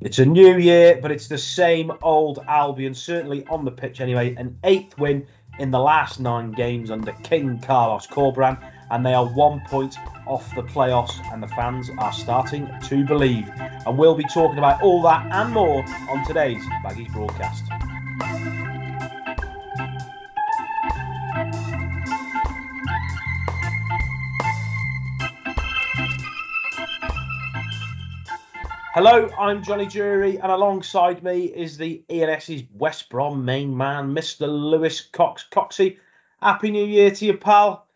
It's a new year, but it's the same old Albion, certainly on the pitch anyway. An eighth win in the last nine games under King Carlos Corberán, and they are one point off the playoffs, and the fans are starting to believe. And we'll be talking about all that and more on today's Baggies broadcast. Hello, I'm Johnny Jury, and alongside me is the ENS's West Brom main man, Mr. Lewis Cox. Coxie, happy New Year to you, pal.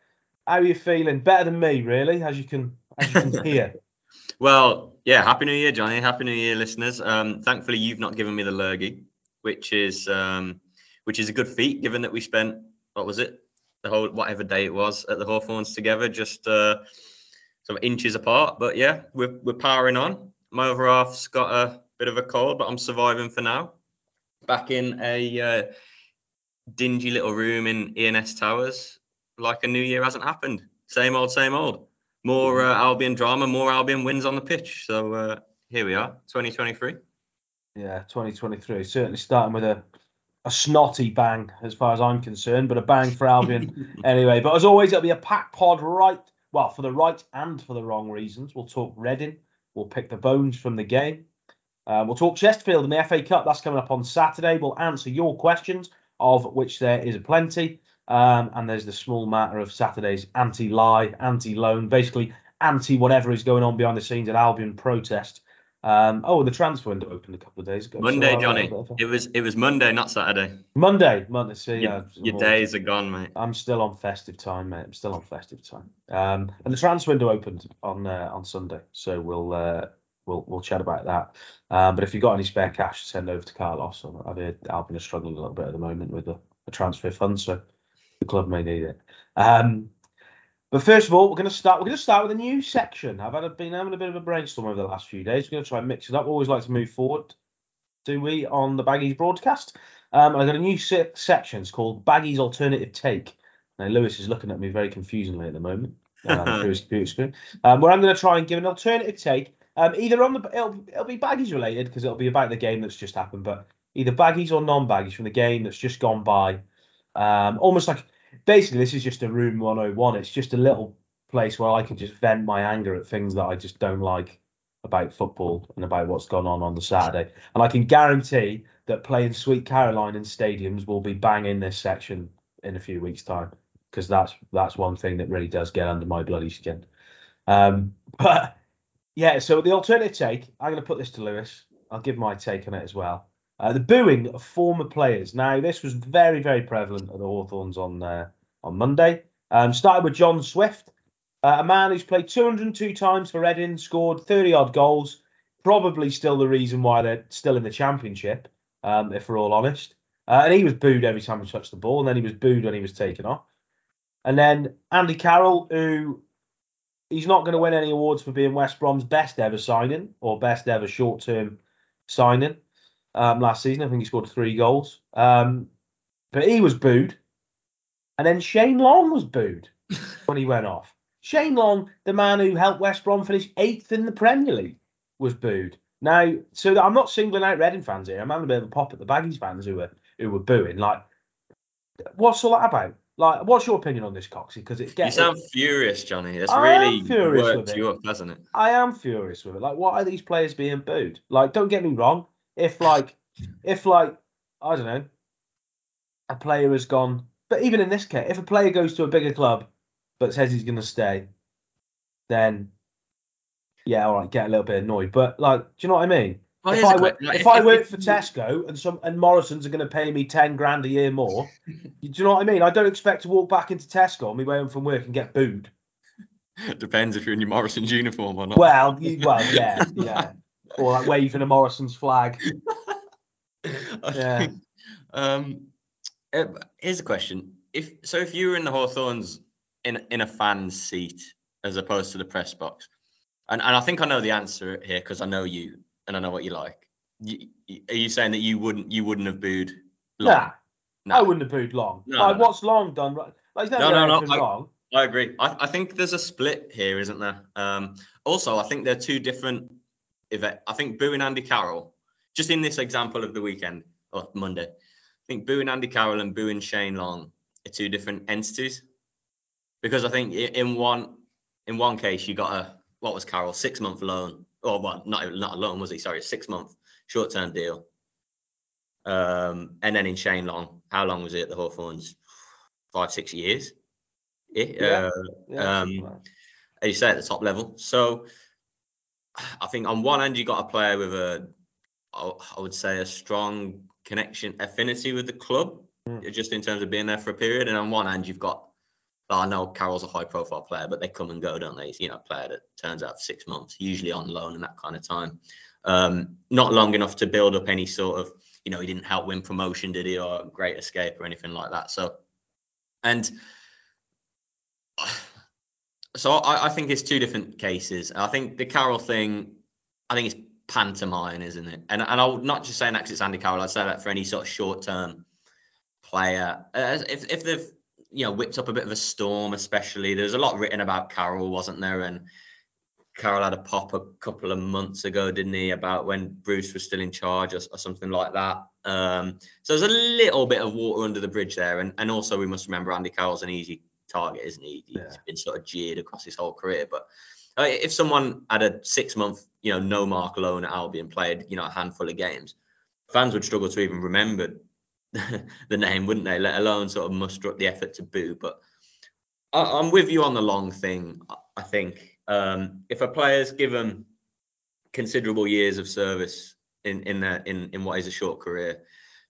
How are you feeling? Better than me, really, as you can as you can hear. well, yeah, happy New Year, Johnny. Happy New Year, listeners. Um, thankfully, you've not given me the lurgy, which is um, which is a good feat, given that we spent what was it, the whole whatever day it was at the Hawthorns together, just uh, some inches apart. But yeah, we're we're powering on my other half's got a bit of a cold, but I'm surviving for now. Back in a uh, dingy little room in ENS Towers, like a new year hasn't happened. Same old, same old. More uh, Albion drama, more Albion wins on the pitch. So uh, here we are, 2023. Yeah, 2023. Certainly starting with a a snotty bang as far as I'm concerned, but a bang for Albion anyway. But as always, it'll be a pack pod right, well, for the right and for the wrong reasons. We'll talk Reading, We'll pick the bones from the game. Uh, we'll talk Chesterfield in the FA Cup. That's coming up on Saturday. We'll answer your questions, of which there is plenty. Um, and there's the small matter of Saturday's anti-lie, anti-loan, basically anti whatever is going on behind the scenes at Albion protest. Um, oh, the transfer window opened a couple of days ago. Monday, so, uh, Johnny. It was it was Monday, not Saturday. Monday, Monday. See, your, yeah, your days are gone, mate. I'm still on festive time, mate. I'm still on festive time. Um, and the transfer window opened on uh, on Sunday, so we'll uh, we'll we'll chat about that. Um, but if you've got any spare cash, send over to Carlos. I've heard Albion are struggling a little bit at the moment with the, the transfer fund, so the club may need it. Um, but first of all, we're going to start. We're going to start with a new section. I've had a, been having a bit of a brainstorm over the last few days. We're going to try and mix it up. We always like to move forward, do we, on the Baggies broadcast? Um, I've got a new se- section. It's called Baggies Alternative Take. Now Lewis is looking at me very confusingly at the moment um, through his computer screen. Um, where I'm going to try and give an alternative take, um, either on the it'll, it'll be Baggies related because it'll be about the game that's just happened, but either Baggies or non-Baggies from the game that's just gone by. Um, almost like basically this is just a room 101 it's just a little place where i can just vent my anger at things that i just don't like about football and about what's gone on on the saturday. And i can guarantee that playing sweet caroline in stadiums will be banging this section in a few weeks time because that's that's one thing that really does get under my bloody skin. Um, but yeah so the alternative take i'm going to put this to lewis. I'll give my take on it as well uh, the booing of former players. Now, this was very, very prevalent at the Hawthorns on uh, on Monday. Um, started with John Swift, uh, a man who's played 202 times for Reading, scored 30 odd goals. Probably still the reason why they're still in the Championship, um, if we're all honest. Uh, and he was booed every time he touched the ball, and then he was booed when he was taken off. And then Andy Carroll, who he's not going to win any awards for being West Brom's best ever signing or best ever short term signing um, last season. I think he scored three goals. Um, but he was booed. And then Shane Long was booed when he went off. Shane Long, the man who helped West Brom finish eighth in the Premier League, was booed. Now, so I'm not singling out Reading fans here. I'm having a bit of a pop at the Baggies fans who were who were booing. Like, what's all that about? Like, what's your opinion on this, Coxie? Because it gets. You sound it, furious, Johnny. It's really worked you up, hasn't it? I am furious with it. Like, why are these players being booed? Like, don't get me wrong if like if like I don't know, a player has gone. But even in this case, if a player goes to a bigger club but says he's going to stay, then yeah, all right, get a little bit annoyed. But like, do you know what I mean? if, I, work, like, if, if I work for Tesco and some and Morrison's are going to pay me ten grand a year more, do you know what I mean? I don't expect to walk back into Tesco on my way home from work and get booed. Depends if you're in your Morrison's uniform or not. Well, you, well, yeah, yeah or like waving a Morrison's flag. yeah. Um, uh, here's a question: If so, if you were in the Hawthorns in in a fan's seat as opposed to the press box, and and I think I know the answer here because I know you and I know what you like. You, are you saying that you wouldn't you wouldn't have booed? Long? Nah, no. I wouldn't have booed long. No, like, no. what's long done? Like, no, no, no. I, long. I agree. I, I think there's a split here, isn't there? Um, also, I think they're two different if I, I think booing Andy Carroll, just in this example of the weekend or Monday, I think booing Andy Carroll and booing Shane Long are two different entities. Because I think in one in one case you got a what was Carroll six month loan or well not not a loan was he sorry six month short term deal. Um, and then in Shane Long, how long was he at the Hawthorns? Five six years. Yeah. Yeah. Uh, Yeah, Um, something like that. as you say, at the top level. So I think on one end you got a player with a, I would say, a strong connection, affinity with the club, Mm. just in terms of being there for a period. And on one end you've got, I know Carroll's a high-profile player, but they come and go, don't they? He's, you know, a player that turns out for six months, usually on loan and that kind of time. Um, not long enough to build up any sort of, you know, he didn't help win promotion, did he, or great escape or anything like that. So, and so I, I think it's two different cases. I think the Carroll thing, I think it's pantomime, isn't it? And and I'm not just saying that 'cause it's Andy Carroll. I'd say that for any sort of short term player. Uh, if if they've you know whipped up a bit of a storm, especially there's a lot written about Carroll, wasn't there? And Carroll had a pop a couple of months ago, didn't he, about when Bruce was still in charge or, or something like that. Um, so there's a little bit of water under the bridge there, and and also we must remember Andy Carroll's an easy target, isn't he? He's Yeah. been sort of jeered across his whole career. But uh, if someone had a six month, you know, no mark loan at Albion, played, you know, a handful of games, fans would struggle to even remember the name, wouldn't they? Let alone sort of muster up the effort to boo. But I, I'm with you on the long thing. I- I think um, if a player's given considerable years of service in in their in in what is a short career,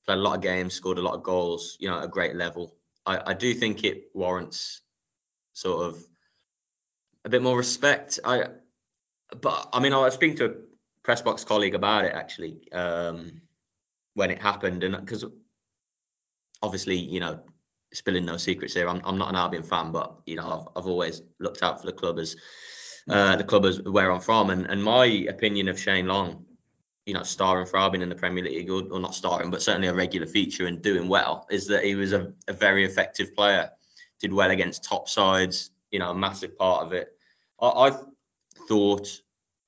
played a lot of games, scored a lot of goals, you know, at a great level. I, I do think it warrants sort of a bit more respect. I, but I mean, I was speaking to a press box colleague about it actually um, when it happened, and because obviously, you know, spilling no secrets here, I'm, I'm not an Albion fan, but you know, I've, I've always looked out for the club as uh, the club as where I'm from, and and my opinion of Shane Long, you know, starring for Albion in the Premier League, or, or not starring, but certainly a regular feature and doing well, is that he was a, a very effective player, did well against top sides, you know, a massive part of it. I, I thought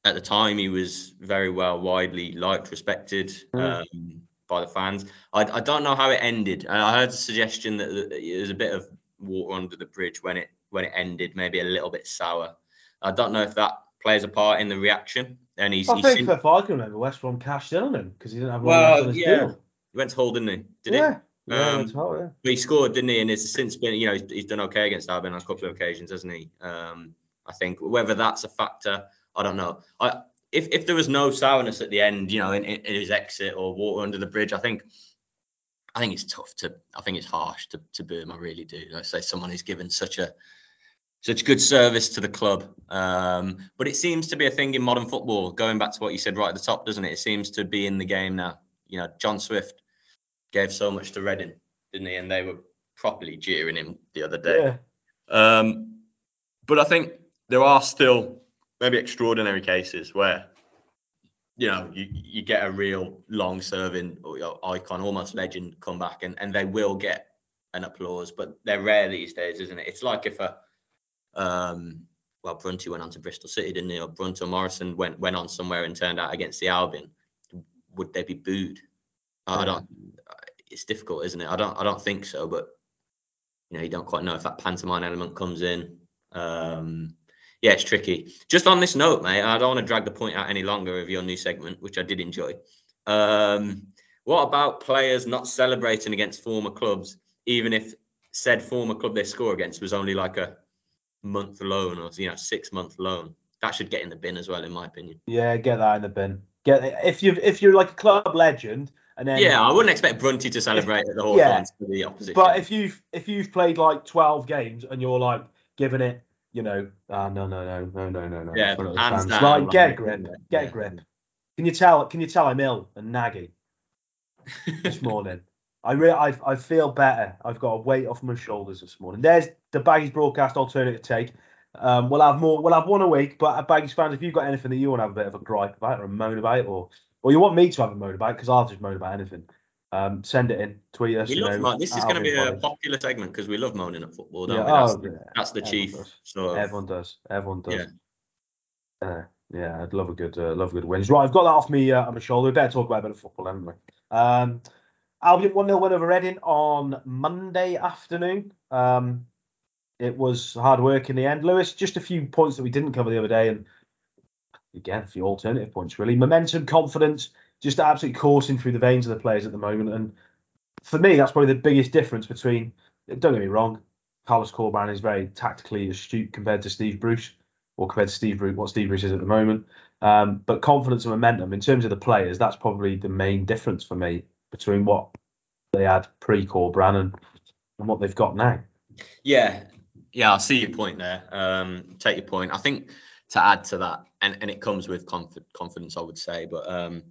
at the time he was very well, widely liked, respected Mm. um, by the fans. I, I don't know how it ended. I heard a suggestion that that there was a bit of water under the bridge when it when it ended, maybe a little bit sour. I don't know if that plays a part in the reaction. And he's, I he's think sin- for I can remember West Brom cashed in on him because he didn't have Well, one left on his yeah. deal. he went to Hull, didn't he? Did he? yeah, yeah, Um, right, yeah. But he scored, didn't he? And it's since been, you know, he's, he's done okay against Albion on a couple of occasions, hasn't he? Um, I think whether that's a factor, I don't know. I if if there was no sourness at the end, you know, in, in his exit or water under the bridge, I think I think it's tough to. I think it's harsh to to boo him. I really do. I say someone who's given such a such good service to the club. Um, but it seems to be a thing in modern football. Going back to what you said right at the top, doesn't it? It seems to be in the game now. You know, John Swift gave so much to Reading, didn't he? And they were properly jeering him the other day. Yeah, Um, but I think there are still maybe extraordinary cases where, you know, you, you get a real long serving or, you know, icon, almost legend come back and, and they will get an applause, but they're rare these days, isn't it? It's like if a, um, well, Brunty went on to Bristol City, didn't he? Or Morrison went, went on somewhere and turned out against the Albion. Would they be booed? I I don't, it's difficult, isn't it? I don't, I don't think so, but you know, you don't quite know if that pantomime element comes in. Um, yeah, it's tricky. Just on this note, mate, I don't want to drag the point out any longer of your new segment, which I did enjoy. Um, what about players not celebrating against former clubs, even if said former club they score against was only like a month loan or you know six month loan? That should get in the bin as well, in my opinion. yeah, get that in the bin. Get if you if you're like a club legend and then Yeah, I wouldn't expect Brunty to celebrate at the Yeah. Hawthorns for the opposition. But if you've if you've played like twelve games and you're like giving it, you know, ah no no no no no no no. Yeah, in front of the hands down, Like, like, get a grip, get yeah. a grip. Can you tell? Can you tell I'm ill and naggy this morning? I re- I I feel better. I've got a weight off my shoulders this morning. There's the Baggies broadcast alternative take. Um, we'll have more. We'll have one a week. But uh, Baggies fans, if you've got anything that you want to have a bit of a gripe about or a moan about, or or you want me to have a moan about, because I'll just moan about anything. Um, send it in. Tweet us. we love know, this is going to be a popular segment because we love moaning at football, don't Yeah, we? That's, oh, yeah. that's the Everyone chief does. sort of Everyone does. Everyone does. Yeah. Uh, Yeah, I'd love a good, uh, love a good win. Right, I've got that off me uh, on my shoulder. We better talk about a bit of football, haven't we? Um, Albion one 0 win over Reading on Monday afternoon. Um, it was hard work in the end. Lewis, just a few points that we didn't cover the other day, and again, a few alternative points really. Momentum, confidence, just absolutely coursing through the veins of the players at the moment. And for me, that's probably the biggest difference between. Don't get me wrong, Carlos Corberán is very tactically astute compared to Steve Bruce, or compared to Steve Bruce, what Steve Bruce is at the moment. Um, but confidence and momentum in terms of the players, that's probably the main difference for me between what they had pre Corberán and, and what they've got now. Yeah, yeah, I see your point there. Um, take your point. I think to add to that, and, and it comes with conf- confidence, I would say, but um,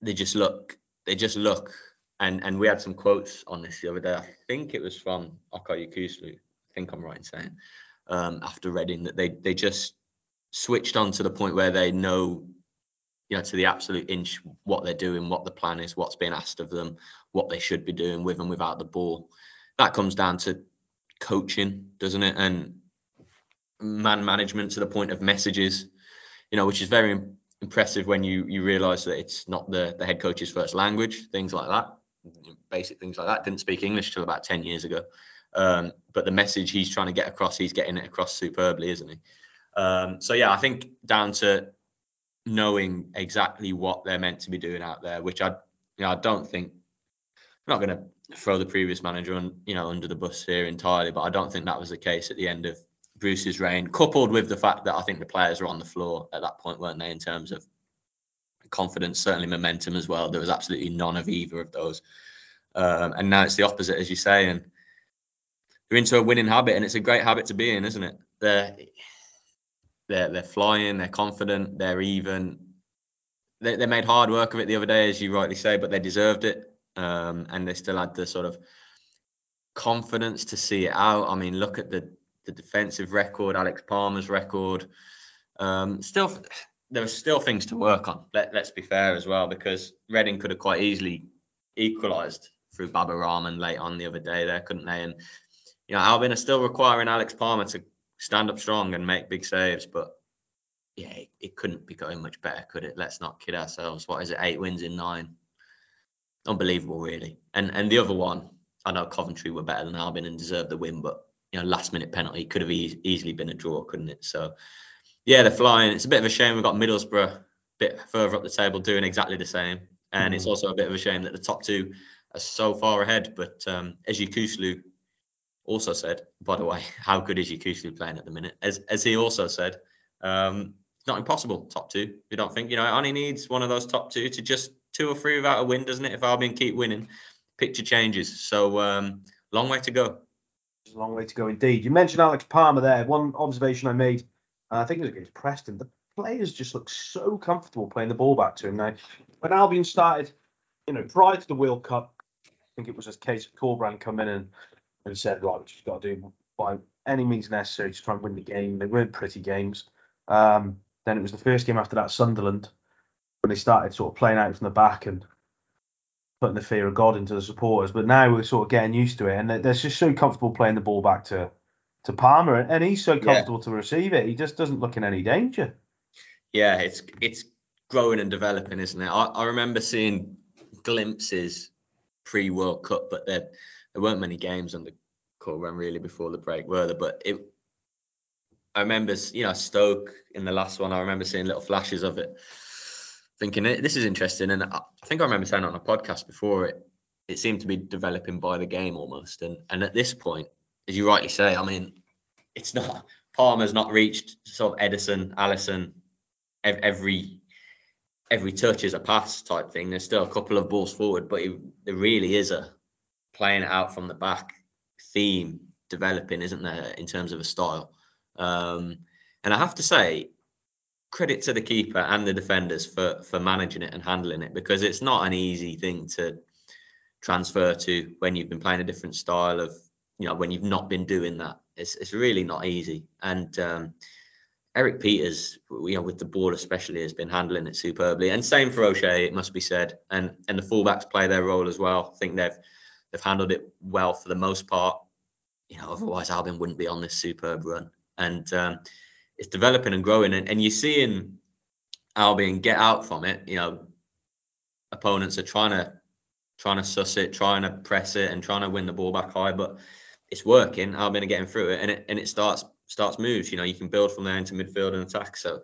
they just look, they just look, and and we had some quotes on this the other day. I think it was from Okay Yokuslu. I think I'm right in saying um, after Reading that they they just switched on to the point where they know, you know, to the absolute inch what they're doing, what the plan is, what's being asked of them, what they should be doing with and without the ball. That comes down to coaching, doesn't it? And man management to the point of messages, you know, which is very impressive when you you realise that it's not the the head coach's first language, things like that, basic things like that. Didn't speak English till about ten years ago, um, but the message he's trying to get across, he's getting it across superbly, isn't he? Um, so yeah, I think down to knowing exactly what they're meant to be doing out there, which I, you know, I don't think. I'm not going to throw the previous manager on, you know, under the bus here entirely, but I don't think that was the case at the end of Bruce's reign, coupled with the fact that I think the players were on the floor at that point, weren't they, in terms of confidence, certainly momentum as well. There was absolutely none of either of those. Um, and now it's the opposite, as you say, and they're into a winning habit, and it's a great habit to be in, isn't it? They're they're they're flying, they're confident, they're even. They, they made hard work of it the other day, as you rightly say, but they deserved it, um, and they still had the sort of confidence to see it out. I mean, look at the the defensive record, Alex Palmer's record. Um, still, there are still things to work on. Let, us be fair as well, because Reading could have quite easily equalised through Baba Rahman late on the other day there, couldn't they? And you know, Albion are still requiring Alex Palmer to stand up strong and make big saves, but yeah, it, it couldn't be going much better, could it? Let's not kid ourselves. What is it? Eight wins in nine. Unbelievable, really. And and the other one, I know Coventry were better than Albion and deserved the win, but you know, last minute penalty could have e- easily been a draw, couldn't it? So, yeah, they're flying. It's a bit of a shame we've got Middlesbrough a bit further up the table doing exactly the same, and mm. it's also a bit of a shame that the top two are so far ahead. But um, as Yokuslu also said, by the way, how good is Yokuslu playing at the minute? As as he also said, um, it's not impossible top two. You don't think you know? It only needs one of those top two to just two or three without a win, doesn't it? If Albion keep winning, picture changes. So um, long way to go a long way to go indeed. You mentioned Alex Palmer there. One observation I made, uh, I think it was against Preston. The players just look so comfortable playing the ball back to him now. When Albion started, you know, prior to the World Cup, I think it was a case of Corberán come in and, and said, right, we just got to do by any means necessary to try and win the game. They weren't pretty games. Um, then it was the first game after that, Sunderland, when they started sort of playing out from the back and putting the fear of God into the supporters. But now we're sort of getting used to it, and they're just so comfortable playing the ball back to to Palmer, and he's so comfortable yeah. to receive it. He just doesn't look in any danger. Yeah, it's it's growing and developing, isn't it? I, I remember seeing glimpses pre World Cup, but there there weren't many games on the call run really before the break, were there? But it. I remember, you know, Stoke in the last one. I remember seeing little flashes of it thinking this is interesting. And I think I remember saying on a podcast before it, it seemed to be developing by the game almost. And and at this point, as you rightly say, I mean, it's not Palmer's not reached sort of Ederson, Alisson, every every touch is a pass type thing. There's still a couple of balls forward, but it, there really is a playing it out from the back theme developing, isn't there, in terms of a style? Um, and I have to say, credit to the keeper and the defenders for for managing it and handling it because it's not an easy thing to transfer to when you've been playing a different style of you know when you've not been doing that. It's it's really not easy. And um, Erik Pieters you know with the ball especially has been handling it superbly. And same for O'Shea it must be said. And and the fullbacks play their role as well. I think they've they've handled it well for the most part. You know otherwise Albion wouldn't be on this superb run. And um, it's developing and growing, and, and you're seeing Albion get out from it. You know, opponents are trying to trying to suss it, trying to press it, and trying to win the ball back high, but it's working. Albion are getting through it, and it and it starts starts moves. You know, you can build from there into midfield and attack. So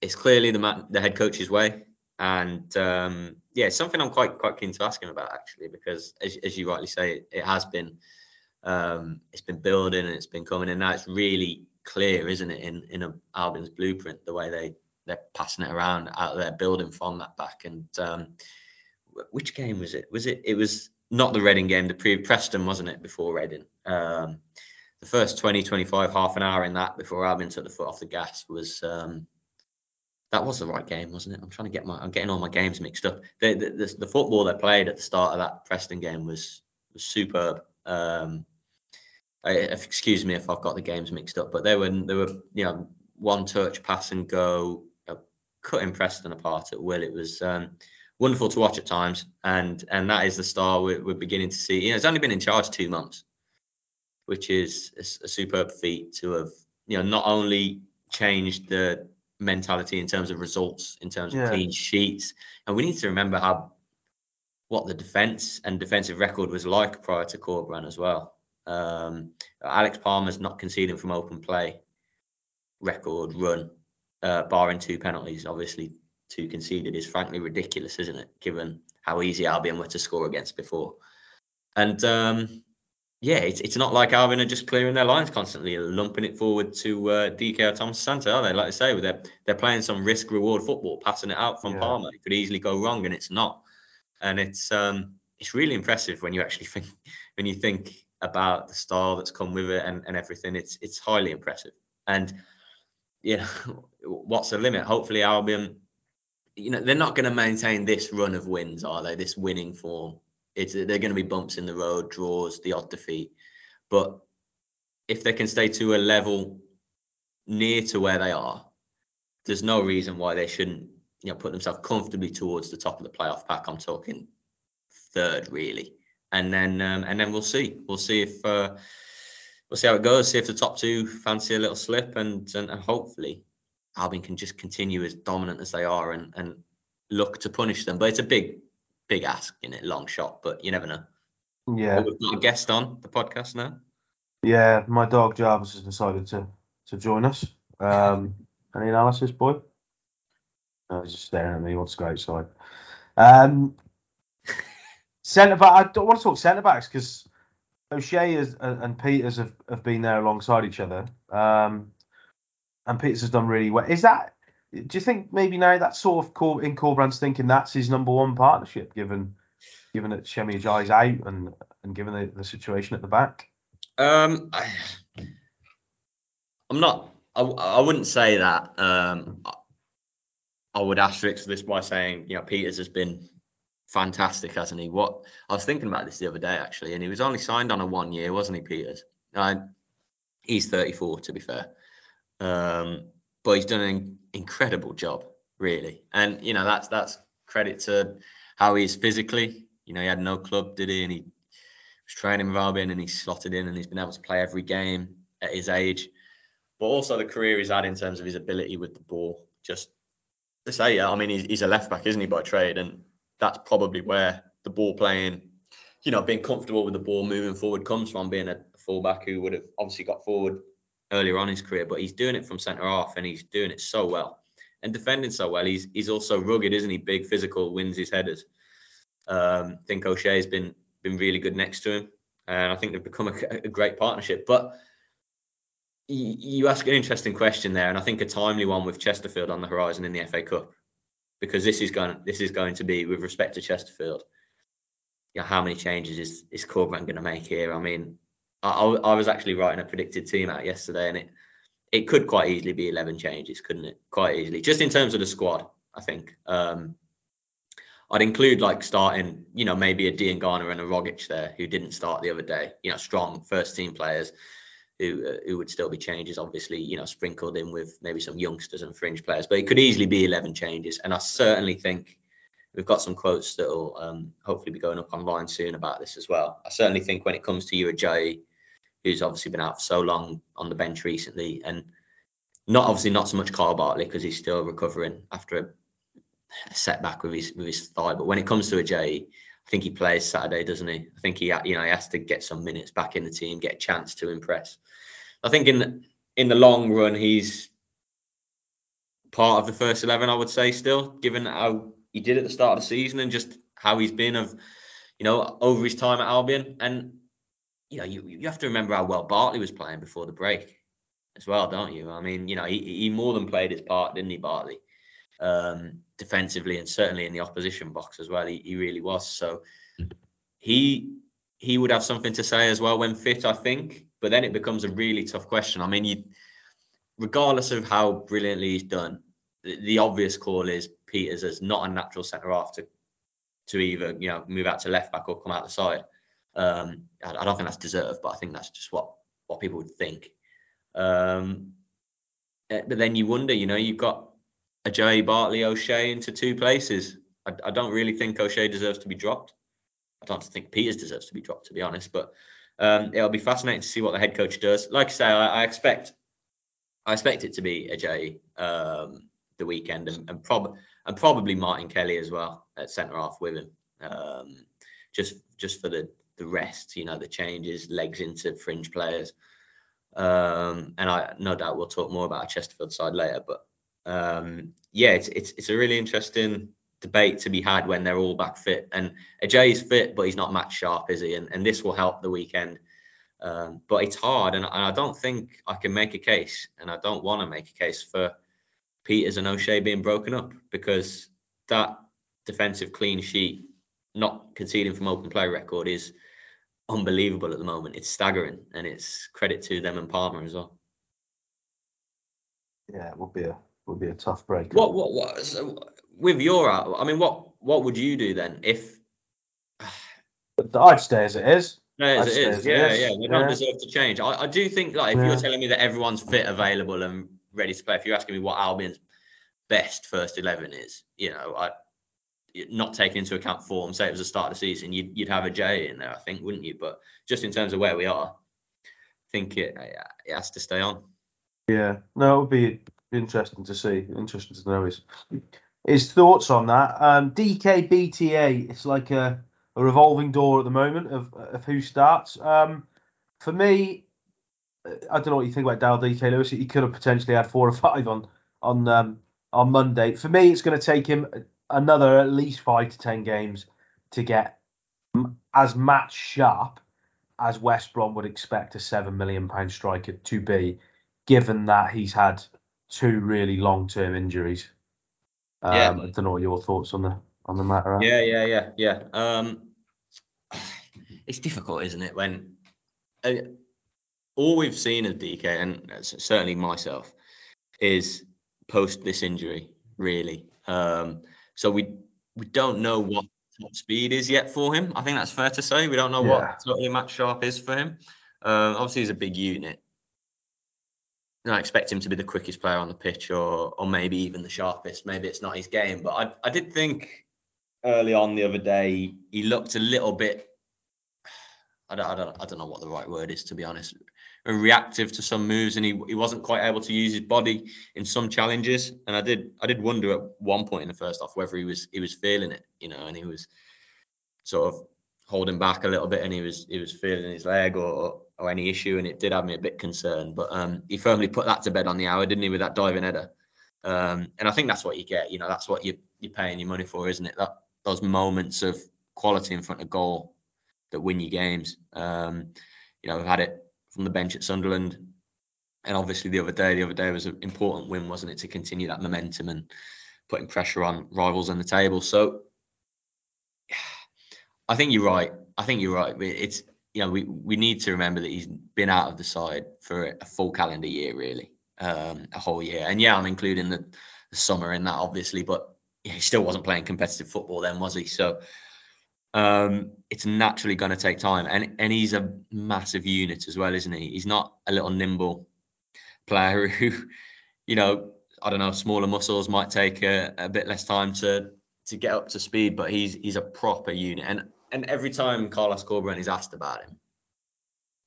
it's clearly the man, the head coach's way, and um, yeah, it's something I'm quite quite keen to ask him about actually, because as, as you rightly say, it, it has been um, it's been building and it's been coming, and now it's really clear, isn't it, in in a, Albion's blueprint, the way they they're passing it around out there, building from that back. And um, which game was it? Was it? It was not the Reading game, the pre Preston, wasn't it, before Reading? Um, the first 20, 25, half an hour in that before Albion took the foot off the gas was um, that was the right game, wasn't it? I'm trying to get my I'm getting all my games mixed up. The the, the, the football they played at the start of that Preston game was was superb. Um, I, excuse me if I've got the games mixed up, but they were they were you know one touch pass and go, you know, cutting Preston apart at will. It was um, wonderful to watch at times, and and that is the star we're, we're beginning to see. You know, it's only been in charge two months, which is a, a superb feat to have you know not only changed the mentality in terms of results, in terms of yeah. clean sheets, and we need to remember how what the defense and defensive record was like prior to Corberán as well. Um, Alex Palmer's not conceding from open play record run, uh, barring two penalties, obviously two conceded, is frankly ridiculous, isn't it? Given how easy Albion were to score against before. And um, yeah, it's, it's not like Albion are just clearing their lines constantly, lumping it forward to uh, Dike or Thomas Asante, are they? Like I say, they're, they're playing some risk reward football, passing it out from yeah. Palmer. It could easily go wrong, and it's not. And it's um, it's really impressive when you actually think when you think about the style that's come with it and, and everything. It's it's highly impressive. And you know, what's the limit? Hopefully Albion, you know, they're not going to maintain this run of wins, are they? This winning form. It's they're going to be bumps in the road, draws, the odd defeat. But if they can stay to a level near to where they are, there's no reason why they shouldn't, you know, put themselves comfortably towards the top of the playoff pack. I'm talking third, really and then um, and then we'll see. We'll see if uh, we'll see how it goes. See if the top two fancy a little slip, and and, and hopefully Albion can just continue as dominant as they are and and look to punish them. But it's a big big ask in it, long shot. But you never know. Yeah, we've got a guest on the podcast now. Yeah, my dog Jarvis has decided to to join us. Um, any analysis, boy? Oh, he's just staring at me. What's great outside? Um, Centre back. I don't want to talk centre backs because O'Shea is, and Pieters have, have been there alongside each other. Um, and Pieters has done really well. Is that? Do you think maybe now that's sort of in Corberán's thinking that's his number one partnership, given given that Semi Ajayi's out and and given the, the situation at the back? Um, I, am not. I, I wouldn't say that. Um, I, I would asterisk this by saying you know Pieters has been fantastic, hasn't he? What I was thinking about this the other day actually, and he was only signed on a one year, wasn't he, Pieters? He's 34 to be fair, um, but he's done an incredible job, really. And you know that's that's credit to how he is physically. You know, he had no club, did he? And he was training with Albion, and he slotted in, and he's been able to play every game at his age. But also the career he's had in terms of his ability with the ball. Just to say, yeah, I mean, he's, he's a left back, isn't he, by trade? And that's probably where the ball playing, you know, being comfortable with the ball moving forward comes from being a fullback who would have obviously got forward earlier on his career, but he's doing it from centre half and he's doing it so well and defending so well. He's he's also rugged, isn't he? Big, physical, wins his headers. Um, I think O'Shea's been been really good next to him, and I think they've become a, a great partnership. But you, you ask an interesting question there, and I think a timely one with Chesterfield on the horizon in the FA Cup because this is going this is going to be with respect to Chesterfield. You know, how many changes is is Corberán going to make here? I mean, I, I was actually writing a predicted team out yesterday, and it it could quite easily be 11 changes, couldn't it? Quite easily, just in terms of the squad. I think um, I'd include like starting, you know, maybe a Diangana and a Rogic there who didn't start the other day. You know, strong first team players who uh, who would still be changes, obviously, you know, sprinkled in with maybe some youngsters and fringe players. But it could easily be 11 changes, and I certainly think we've got some quotes that will um, hopefully be going up online soon about this as well. I certainly think when it comes to you, Ajayi, who's obviously been out for so long on the bench recently, and not obviously not so much Kyle Bartley because he's still recovering after a, setback with his with his thigh. But when it comes to Ajayi, I think he plays Saturday, doesn't he? I think he you know he has to get some minutes back in the team, get a chance to impress. I think in the, in the long run, he's part of the first eleven. I would say still, given how he did at the start of the season and just how he's been of you know over his time at Albion and. You know, you, you have to remember how well Bartley was playing before the break as well, don't you? I mean, you know, he, he more than played his part, didn't he, Bartley? Um, defensively and certainly in the opposition box as well. He, he really was. So he he would have something to say as well when fit, I think. But then it becomes a really tough question. I mean, you regardless of how brilliantly he's done, the, the obvious call is Pieters as not a natural centre half to to either you know move out to left back or come out the side. Um, I, I don't think that's deserved, but I think that's just what what people would think. Um, eh, but then you wonder, you know, you've got Ajayi Bartley, O'Shea into two places. I, I, don't really think O'Shea deserves to be dropped. I don't think Pieters deserves to be dropped, to be honest. But um, it'll be fascinating to see what the head coach does. Like I say, I, I expect, I expect it to be Ajayi um, the weekend, and, and, and probably Martin Kelly as well at centre half with him, um, just just for the the rest, you know, the changes, legs into fringe players. Um, and I no doubt we'll talk more about Chesterfield side later. But um, yeah, it's, it's it's a really interesting debate to be had when they're all back fit. And Ajay is fit, but he's not match sharp, is he? And, and this will help the weekend. Um, but it's hard, and, I don't think I can make a case, and I don't want to make a case for Pieters and O'Shea being broken up because that defensive clean sheet, not conceding from open play record, is unbelievable at the moment. It's staggering, and it's credit to them and Palmer as well. Yeah, it would be a would be a tough break. What what what? So with your, I mean, what what would you do then if? I'd stay as it is. No, as it is. yeah, yeah. We don't deserve to change. I, I do think like if yeah. you're telling me that everyone's fit, available, and ready to play, if you're asking me what Albion's best first eleven is, you know, I not taking into account form, say it was the start of the season, you'd, you'd have Ajayi in there, I think, wouldn't you? But just in terms of where we are, I think it, it has to stay on. Yeah, no, it would be interesting to see. Interesting to know his his thoughts on that. Um, DKBTA, it's like a, a revolving door at the moment of of who starts. Um, for me, I don't know what you think about Dal DK Lewis. He could have potentially had four or five on on um, on Monday. For me, it's going to take him another at least five to ten games to get as match sharp as West Brom would expect a seven million pound striker to be, given that he's had two really long term injuries. Um, yeah. I don't know what your thoughts on the on the matter. Are. Yeah, yeah, yeah, yeah. Um, it's difficult, isn't it? When uh, all we've seen of Dike, and certainly myself, is post this injury, really. Um, so we we don't know what top speed is yet for him. I think that's fair to say. We don't know yeah. what totally match sharp is for him. Um, obviously, he's a big unit. I expect him to be the quickest player on the pitch, or or maybe even the sharpest. Maybe it's not his game, but I I did think early on the other day he looked a little bit. I don't I don't I don't know what the right word is to be honest reactive to some moves, and he, he wasn't quite able to use his body in some challenges. And I did I did wonder at one point in the first half whether he was he was feeling it, you know, and he was sort of holding back a little bit, and he was he was feeling his leg or or any issue, and it did have me a bit concerned. But um, he firmly put that to bed on the hour, didn't he, with that diving header? Um, and I think that's what you get. You know, that's what you you're paying your money for, isn't it? That those moments of quality in front of goal that win you games. Um, you know, we've had it from the bench at Sunderland. And obviously, the other day, the other day was an important win, wasn't it, to continue that momentum and putting pressure on rivals on the table. So, I think you're right. I think you're right. It's you know we we need to remember that he's been out of the side for a full calendar year, really, um, a whole year. And yeah, I'm including the, the summer in that, obviously, but he still wasn't playing competitive football then, was he? So um, it's naturally going to take time. And and he's a massive unit as well, isn't he? He's not a little nimble player who, you know, I don't know, smaller muscles might take a, a bit less time to to get up to speed, but he's he's a proper unit. And and every time Carlos Corberán is asked about him,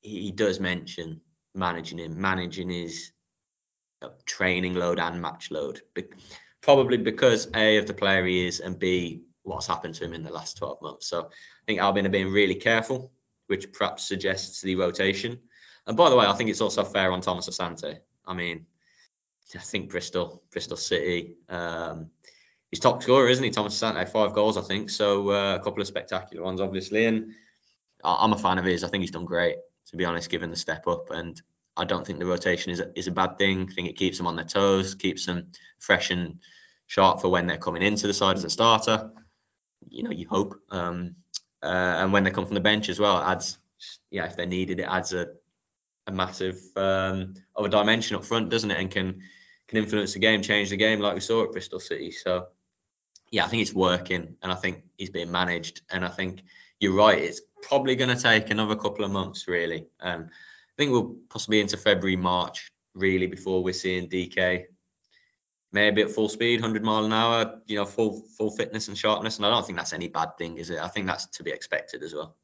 he, does mention managing him, managing his training load and match load. Probably because A, of the player he is, and B, what's happened to him in the last 12 months. So I think Albion are being really careful, which perhaps suggests the rotation. And by the way, I think it's also fair on Thomas Asante. I mean, I think Bristol, Bristol City, um, he's top scorer, isn't he? Thomas Asante, five goals, I think. So uh, a couple of spectacular ones, obviously. And I'm a fan of his. I think he's done great, to be honest, given the step up. And I don't think the rotation is a, is a bad thing. I think it keeps them on their toes, keeps them fresh and sharp for when they're coming into the side as a starter. You know, you hope. Um, uh, and when they come from the bench as well, it adds, yeah, if they're needed, it adds a, a massive um, a dimension up front, doesn't it? And can can influence the game, change the game, like we saw at Bristol City. So, yeah, I think it's working, and I think he's being managed. And I think you're right; it's probably going to take another couple of months, really. Um, I think we'll possibly into February, March, really, before we're seeing Dike maybe at full speed, 100 mile an hour, you know, full full fitness and sharpness. And I don't think that's any bad thing, is it? I think that's to be expected as well.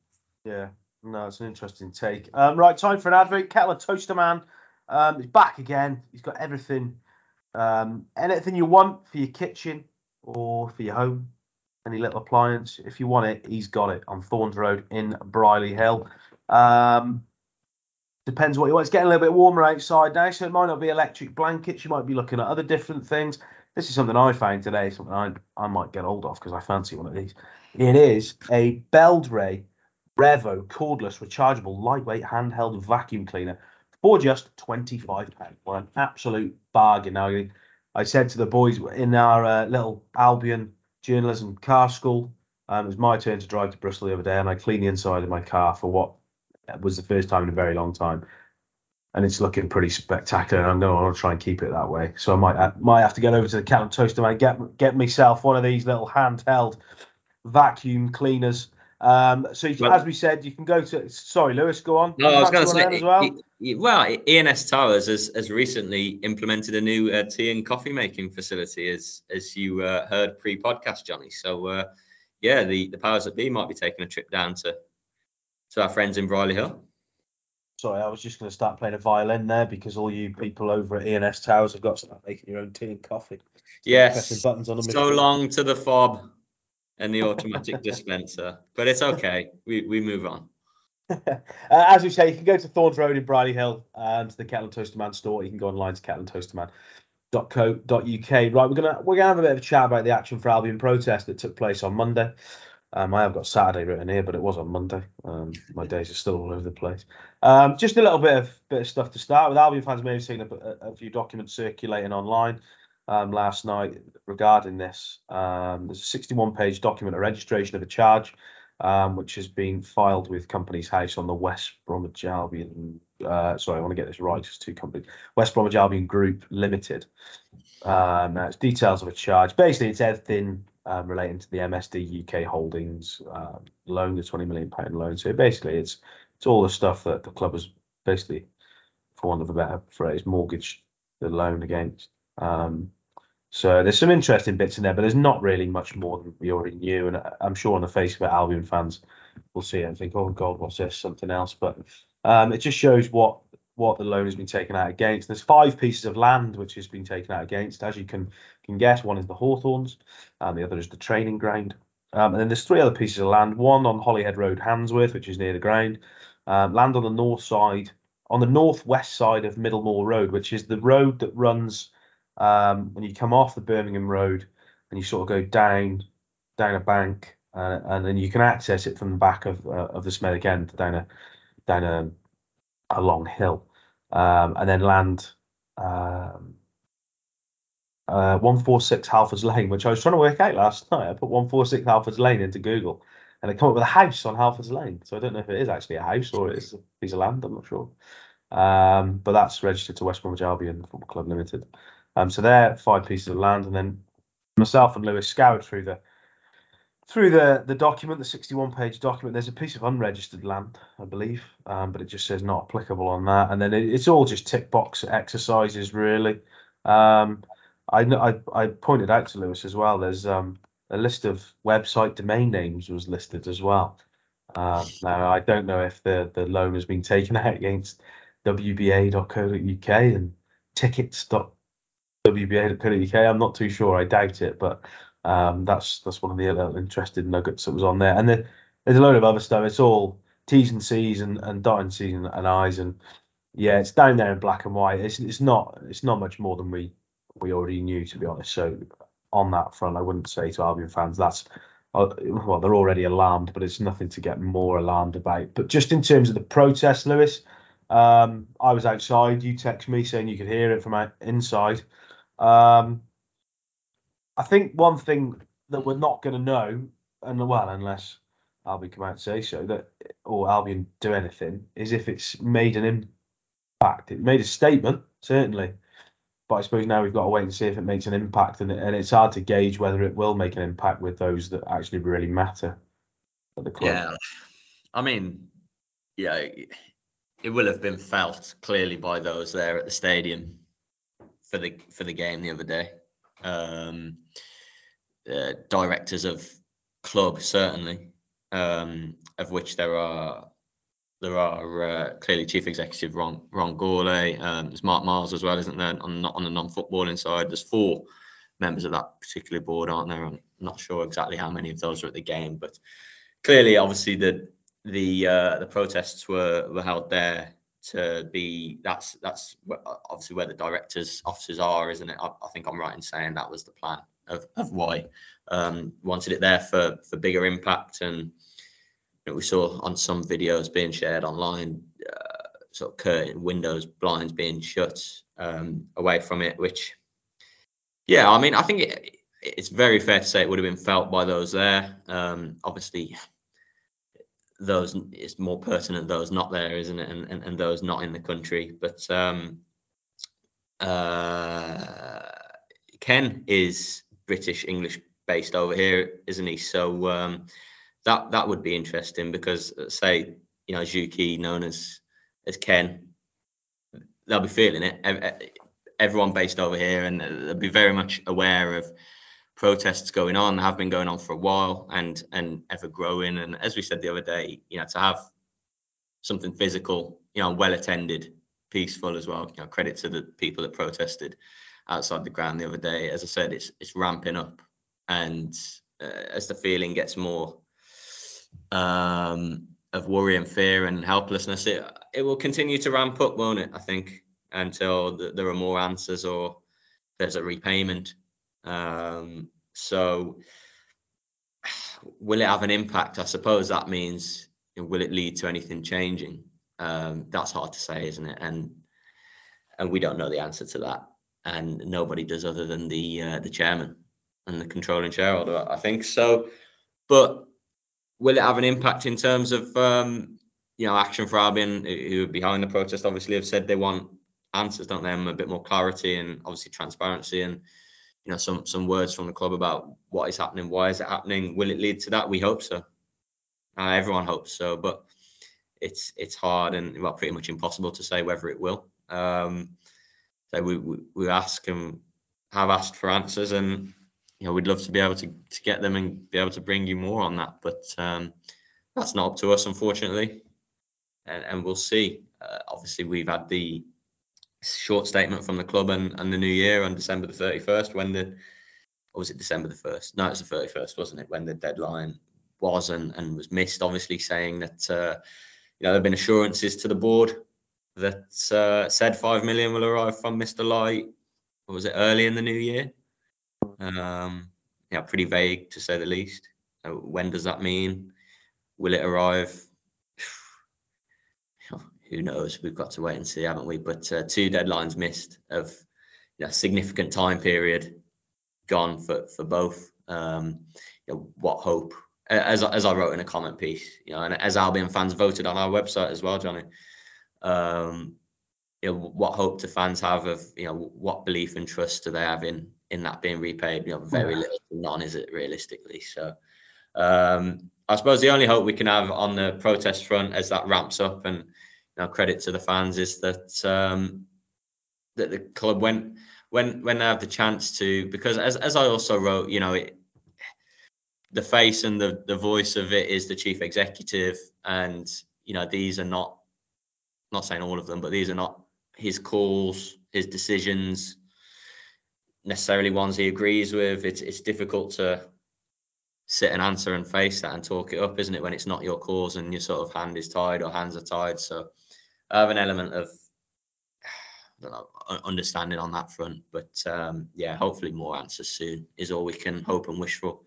Yeah, no, it's an interesting take. Um, right, time for an advert. Kettle Toaster Man um, he's back again. He's got everything, um, anything you want for your kitchen or for your home, any little appliance. If you want it, he's got it on Thorns Road in Brierley Hill. Um, depends what you want. It's getting a little bit warmer outside now, so it might not be electric blankets. You might be looking at other different things. This is something I found today, something I, I might get hold of because I fancy one of these. It is a Beldray Revo cordless rechargeable lightweight handheld vacuum cleaner for just £25. Well, an absolute bargain. Now, I said to the boys in our uh, little Albion journalism car school, um, it was my turn to drive to Bristol the other day, and I cleaned the inside of my car for what was the first time in a very long time, and it's looking pretty spectacular. And I'm going to try and keep it that way. So I might I might have to get over to the Kettle and Toaster and get get myself one of these little handheld vacuum cleaners. Um, so you, well, as we said, you can go to. Sorry, Lewis, go on. No, I was going to say well. Well, ENS Towers has, has recently implemented a new uh, tea and coffee making facility, as as you uh, heard pre-podcast, Johnny. So uh, yeah, the the powers that be might be taking a trip down to to our friends in Brierley Hill. Sorry, I was just going to start playing a violin there because all you people over at ENS Towers have got to start making your own tea and coffee. Yes. Buttons on them so long to the fob and the automatic dispenser, but it's okay. We we move on. uh, as we say, you can go to Thorns Road in Brierley Hill to the Kettle and Toaster Man store. You can go online to kettleandtoasterman.co.uk. Right, we're gonna we're gonna have a bit of a chat about the Action for Albion protest that took place on Monday. Um, I have got Saturday written here, but it was on Monday. Um, my days are still all over the place. Um, just a little bit of bit of stuff to start with. Albion fans may have seen a, a, a few documents circulating online um, last night regarding this. Um, there's a 61 page document, a registration of a charge, um, which has been filed with Companies House on the West Bromwich Albion. Uh, sorry, I want to get this right. It's two companies. West Bromwich Albion Group Limited. Um, it's details of a charge. Basically, it's everything um, relating to the MSD UK Holdings uh, loan, the 20 million pound loan. So basically, it's it's all the stuff that the club has basically, for want of a better phrase, mortgaged the loan against. Um, so there's some interesting bits in there, but there's not really much more than we already knew. And I'm sure on the face of it, Albion fans will see it and think, "Oh God, what's this? Something else." But um, it just shows what what the loan has been taken out against. There's five pieces of land which has been taken out against, as you can can guess. One is the Hawthorns, and the other is the training ground. Um, and then there's three other pieces of land. One on Holyhead Road, Handsworth, which is near the ground. Um, land on the north side, on the northwest side of Middlemore Road, which is the road that runs um, when you come off the Birmingham Road and you sort of go down down a bank, uh, and then you can access it from the back of uh, of the Smethwick end down a down a, a long hill, um, and then land um, uh, 146 Halfords Lane, which I was trying to work out last night. I put 146 Halfords Lane into Google, and it came up with a house on Halfords Lane. So I don't know if it is actually a house or it is a piece of land. I'm not sure. Um, but that's registered to West Bromwich Albion Football Club Limited. Um, so they're five pieces of land, and then myself and Lewis scoured through the through the the document, the 61 page document. There's a piece of unregistered land, I believe, um, but it just says not applicable on that. And then it, it's all just tick box exercises, really. Um, I, I I pointed out to Lewis as well. There's um, a list of website domain names was listed as well. Um, now I don't know if the the loan has been taken out against wba.co.uk and tickets.wba.co.uk. I'm not too sure. I doubt it, but um, that's that's one of the interesting nuggets that was on there. And then there's a load of other stuff. It's all T's and C's and, and dotting C's and, and I's and yeah, it's down there in black and white. It's it's not it's not much more than we we already knew to be honest. So on that front, I wouldn't say to Albion fans that's uh, well they're already alarmed, but it's nothing to get more alarmed about. But just in terms of the protest, Lewis, um, I was outside. You text me saying you could hear it from inside. Um, I think one thing that we're not going to know, and well, unless Albion come out and say so, that or Albion do anything, is if it's made an impact. It made a statement, certainly, but I suppose now we've got to wait and see if it makes an impact, and, and it's hard to gauge whether it will make an impact with those that actually really matter at the club. Yeah, I mean, yeah, it will have been felt clearly by those there at the stadium for the for the game the other day. Um, uh, directors of club certainly, um, of which there are there are uh, clearly chief executive Ron Ron Gourlay. Um, there's Mark Miles as well, isn't there? On on the non-footballing side, there's four members of that particular board, aren't there? I'm not sure exactly how many of those are at the game, but clearly, obviously, the the uh, the protests were were held there to be that's that's obviously where the directors offices are isn't it? I, I, think i'm right in saying that was the plan of, of why um, wanted it there for for bigger impact and you know, we saw on some videos being shared online uh, sort of curtain windows blinds being shut um, away from it which yeah i mean i think it, it's very fair to say it would have been felt by those there. Um, obviously those it's more pertinent those not there, isn't it? And and, and those not in the country. But um, uh, Ken is British English based over here, isn't he? So um, that that would be interesting because uh, say you know Juki known as as Ken, they'll be feeling it. Everyone based over here, and they'll be very much aware of protests going on have been going on for a while and and ever growing. And as we said the other day you know to have something physical you know well attended peaceful as well you know credit to the people that protested outside the ground the other day. As i said it's it's ramping up. And uh, as the feeling gets more um, of worry and fear and helplessness it it will continue to ramp up won't it i think until the, there are more answers or there's a repayment um, so, will it have an impact? I suppose that means will it lead to anything changing? Um, that's hard to say, isn't it? And and we don't know the answer to that, and nobody does other than the uh, the chairman and the controlling shareholder, I think. So, but will it have an impact in terms of um, you know action for Albion, who are behind the protest? Obviously, have said they want answers, don't they? And a bit more clarity and obviously transparency and you know some some words from the club about what is happening, why is it happening? Will it lead to that? We hope so. Uh, everyone hopes so, but it's it's hard and well pretty much impossible to say whether it will. Um, so we, we, we ask and have asked for answers, and you know we'd love to be able to to get them and be able to bring you more on that, but um, that's not up to us unfortunately, and, and we'll see. Uh, obviously, we've had the short statement from the club and, and the new year on December the 31st when the or was it December the 1st? No, it was the 31st, wasn't it? When the deadline was and, and was missed, obviously saying that uh, you know there have been assurances to the board that uh, said five million will arrive from Mr. Lai. Or was it early in the new year? Um, yeah, pretty vague to say the least. Uh, when does that mean? Will it arrive? Who knows? We've got to wait and see, haven't we? But uh, two deadlines missed of you know, significant time period gone for for both. Um, you know, what hope? As as I wrote in a comment piece, you know, and as Albion fans voted on our website as well, Johnny. Um, you know, what hope do fans have of you know what belief and trust do they have in in that being repaid? You know, very little none is it realistically. So um, I suppose the only hope we can have on the protest front as that ramps up and know, credit to the fans is that um, that the club went when when they have the chance to because as as I also wrote, you know, it, the face and the the voice of it is the chief executive, and you know these are not not saying all of them, but these are not his calls, his decisions necessarily ones he agrees with. It's it's difficult to sit and answer and face that and talk it up, isn't it? When it's not your cause and your sort of hand is tied or hands are tied. So have an element of know, understanding on that front. But um, yeah, hopefully more answers soon is all we can hope and wish for.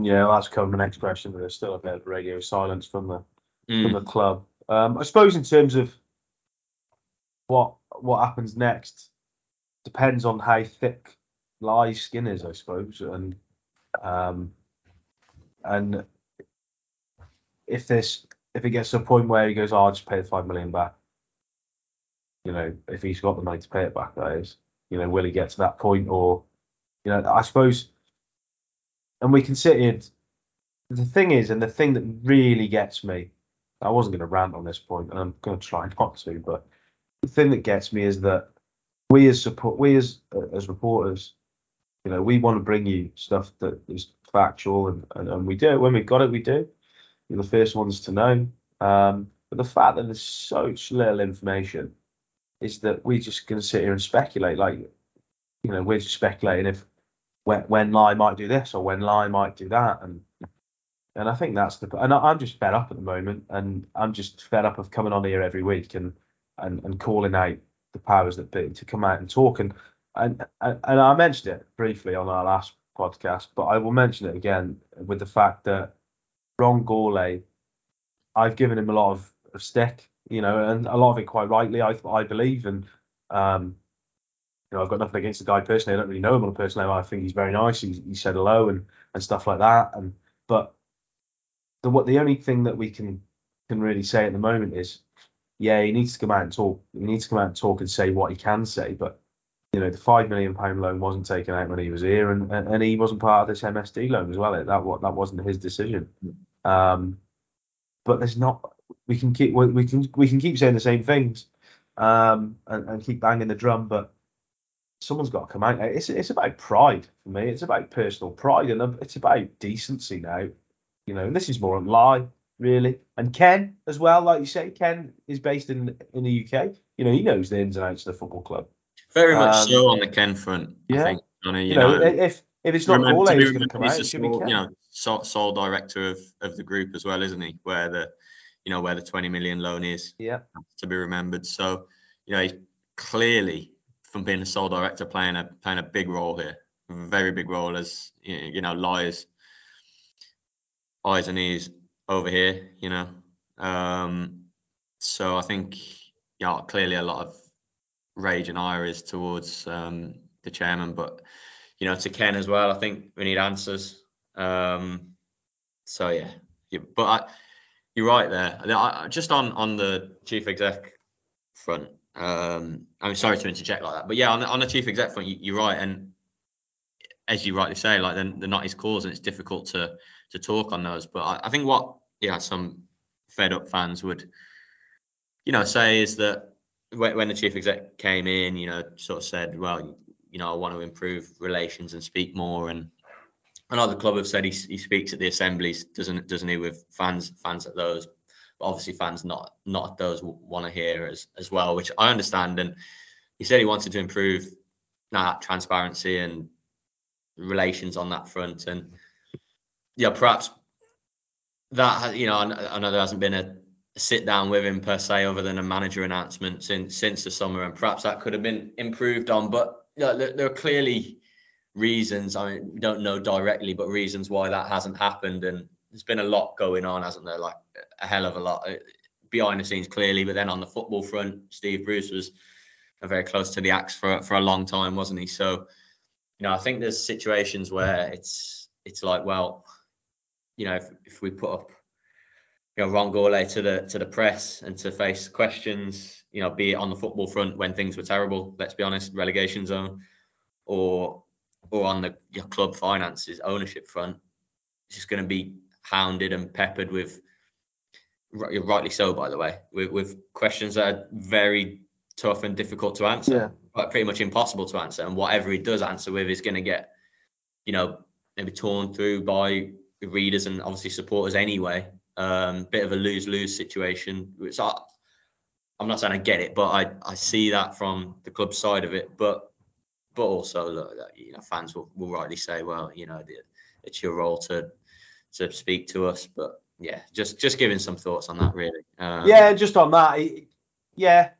Yeah, well, that's come the next question. There's still a bit of radio silence from the mm. from the club. Um, I suppose in terms of what what happens next depends on how thick Lai's skin is, I suppose, and um, and if this if it gets to a point where he goes, oh, I'll just pay the five million back, you know, if he's got the money to pay it back, that is, you know, will he get to that point, or you know, I suppose, and we can sit here. The thing is, and the thing that really gets me, I wasn't going to rant on this point, and I'm going to try not to, but the thing that gets me is that we as support, we as as reporters, you know, we want to bring you stuff that is factual, and, and, and we do it when we've got it. We do. You're the first ones to know. Um, but the fact that there's such little information is that we're just going to sit here and speculate. Like, you know, we're just speculating if when, when Lai might do this or when Lai might do that, and and I think that's the and I'm just fed up at the moment, and I'm just fed up of coming on here every week and and and calling out the powers that be to come out and talk and and and, and I mentioned it briefly on our last podcast, but I will mention it again with the fact that Ron Gourlay, I've given him a lot of, of stick, you know, and a lot of it quite rightly, I I believe, and um, you know, I've got nothing against the guy personally. I don't really know him on a personal level. I think he's very nice. He, he said hello and and stuff like that. And but the what the only thing that we can can really say at the moment is, yeah, he needs to come out and talk. He needs to come out and talk and say what he can say. But you know, the five million pound loan wasn't taken out when he was here, and and he wasn't part of this MSD loan as well. That what that wasn't his decision. Um, but there's not. We can keep we can we can keep saying the same things, um, and, and keep banging the drum, but someone's got to come out. It's it's about pride for me. It's about personal pride, and it's about decency now. You know, and this is more on Lai really, and Ken as well. Like you say, Ken is based in in the UK. You know, he knows the ins and outs of the football club. Very much um, so on the Ken front. Yeah. I think, Johnny, you, you know, know, if if it's not all going to come out, it should be Ken. You know, sole, sole director of of the group as well, isn't he? Where the you know where the 20 million loan is. Yeah. To be remembered. So you know, he's clearly from being a sole director playing a playing a big role here, very big role as you know Lai's eyes and ears over here. You know, um, so I think yeah, clearly a lot of rage and ire is towards um, the chairman, but you know to Ken as well. I think we need answers. Um, so yeah, yeah but I, you're right there. I, just on on the chief exec front. Um, I'm sorry to interject like that, but yeah, on the, on the chief exec front, you, are right, and as you rightly say, like they're, they're, not his cause, and it's difficult to to talk on those. But I, I think what yeah some fed up fans would you know say is that when, when the chief exec came in, you know, sort of said, well, you know, I want to improve relations and speak more. And The club have said he, he speaks at the assemblies, doesn't doesn't he, with fans fans at those. But obviously, fans not not at those want to hear as as well, which I understand. And he said he wanted to improve that transparency and relations on that front. And yeah, perhaps that you know, I, know there hasn't been a sit down with him per se, other than a manager announcement since since the summer, and perhaps that could have been improved on. But yeah, there, are clearly reasons. I mean, we don't know directly, but reasons why that hasn't happened. And there's been a lot going on, hasn't there? Like a hell of a lot uh, behind the scenes, clearly. But then on the football front, Steve Bruce was very close to the axe for for a long time, wasn't he? So, you know, I think there's situations where it's it's like, well, you know, if if we put up you know, Ron Gourlay to the to the press and to face questions, you know, be it on the football front when things were terrible, let's be honest, relegation zone, or or on the your club finances ownership front, it's just going to be hounded and peppered with, rightly so, by the way, with, with questions that are very tough and difficult to answer, yeah. but pretty much impossible to answer. And whatever he does answer with is going to get, you know, maybe torn through by the readers and obviously supporters anyway um, bit of a lose lose situation. Which I, I'm not saying I get it, but I, I see that from the club side of it. But but also look, you know, fans will, will rightly say, well, you know, it's your role to to speak to us. But yeah, just just giving some thoughts on that, really. Um, yeah, just on that, yeah.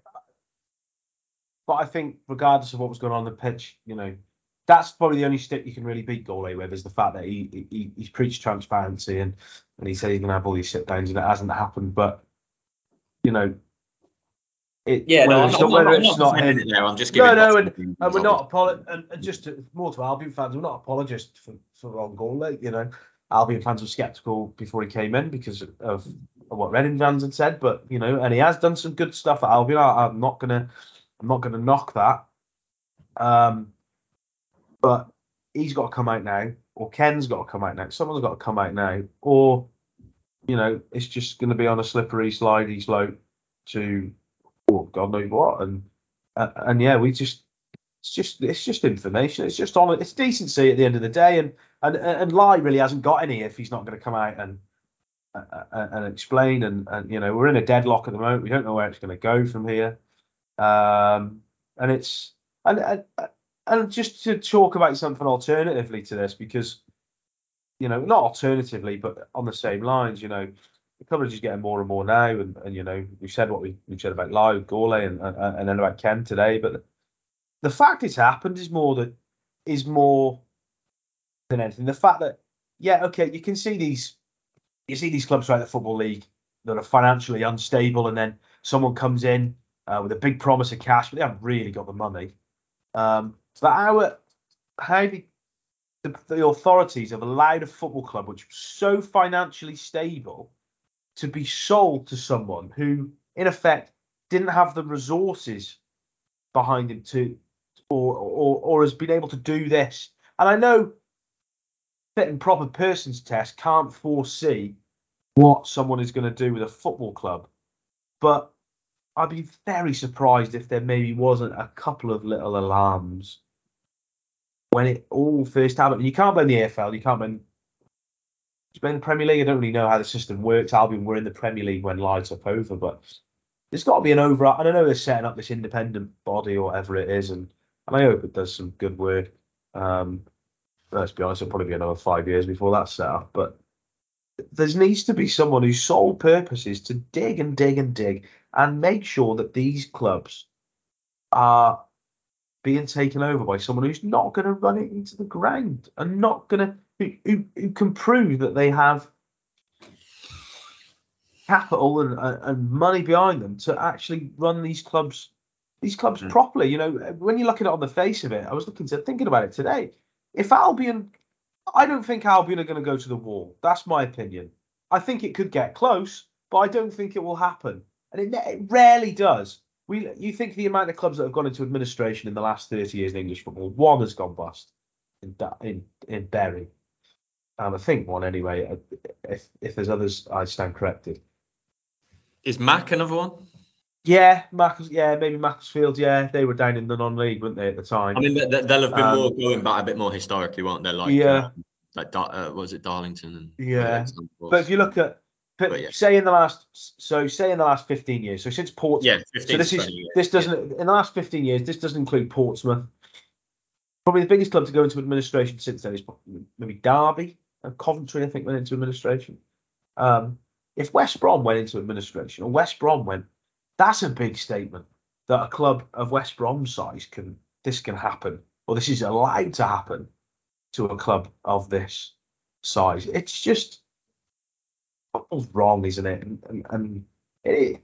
But I think, regardless of what was going on, on the pitch, you know, that's probably the only stick you can really beat Gourlay with is the fact that he, he he's preached transparency and and he said he's to have all these sit downs and it hasn't happened. But you know, it, yeah, no, I'm, not, whether I'm it's not. There, I'm just giving no, no, and, and we're not apolog- and, and just to, more to Albion fans, we're not apologists for for Ron Gourlay. You know, Albion fans were sceptical before he came in because of, of what Reading fans had said, but you know, and he has done some good stuff at Albion. I, am not gonna, I'm not gonna knock that. Um, but he's got to come out now, or Ken's got to come out now. Someone's got to come out now, or you know, it's just going to be on a slippery, slidey slope to, oh, God knows what. And uh, and yeah, we just it's just it's just information. It's just on it's decency at the end of the day, and and and Lai really hasn't got any if he's not going to come out and uh, uh, and explain. And, and you know we're in a deadlock at the moment. We don't know where it's going to go from here. Um, and it's and, and and just to talk about something alternatively to this, because you know, not alternatively, but on the same lines, you know, the coverage is getting more and more now, and, and you know, we said what we, we said about Lai, Gourlay, and, and and then about Ken today, but the fact it's happened is more that is more than anything. The fact that yeah, okay, you can see these you see these clubs throughout the football league that are financially unstable, and then someone comes in uh, with a big promise of cash, but they haven't really got the money. Um, so how how the, the, the authorities have allowed a football club which was so financially stable to be sold to someone who, in effect, didn't have the resources behind him to, or or, or has been able to do this. And I know fit and proper persons test can't foresee what someone is going to do with a football club, but I'd be very surprised if there maybe wasn't a couple of little alarms when it all first happened. You can't blame the EFL. You can't blame. Blame the Premier League. I don't really know how the system works. Albion were in the Premier League when Lai took over, but there's got to be an over. don't know they're setting up this independent body or whatever it is, and, and I hope it does some good work. Um, let's be honest, it'll probably be another five years before that's set up. But there needs to be someone whose sole purpose is to dig and dig and dig and make sure that these clubs are being taken over by someone who's not going to run it into the ground and not going to who, who, who can prove that they have capital and, and money behind them to actually run these clubs these clubs mm. properly. You know, when you look at it on the face of it, I was looking to thinking about it today. If Albion, I don't think Albion are going to go to the wall. That's my opinion. I think it could get close, but I don't think it will happen, and it, it rarely does. We, you think the amount of clubs that have gone into administration in the last 30 years in English football, one has gone bust in in, in Bury. Um, I think one anyway. Uh, if if there's others, I stand corrected. Is Mac another one? Yeah, Mac. Yeah, maybe Macclesfield. Yeah, they were down in the non-league, weren't they, at the time? I mean, they'll have been um, more going back a bit more historically, weren't they? Like, yeah, uh, like uh, was it Darlington? And yeah, but if you look at but yeah. say in the last, so say in the last 15 years, so since Portsmouth, yeah, 15, so this is years, this doesn't yeah. in the last 15 years, this doesn't include Portsmouth. Probably the biggest club to go into administration since then is maybe Derby and Coventry. I think went into administration. Um, if West Brom went into administration, or West Brom went, that's a big statement that a club of West Brom size can this can happen, or this is allowed to happen to a club of this size. It's just football's wrong, isn't it? And, and, and it,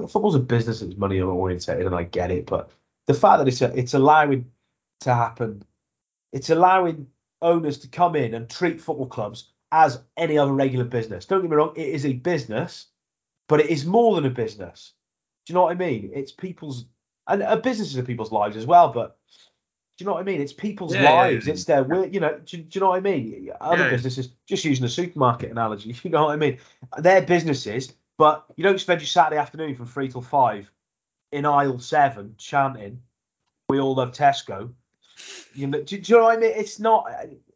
football's a business it's money oriented, and I get it. But the fact that it's a, it's allowing to happen, it's allowing owners to come in and treat football clubs as any other regular business. Don't get me wrong, it is a business, but it is more than a business. Do you know what I mean? It's people's and uh, a business is people's lives as well, but do you know what I mean? It's people's yeah, lives. Yeah, yeah. It's their. You know, do, do, you know what I mean? Other businesses, just using the supermarket analogy, you know what I mean? They're businesses, but you don't spend your Saturday afternoon from three till five in aisle seven chanting, "We all love Tesco." You know, do, do you know what I mean? It's not.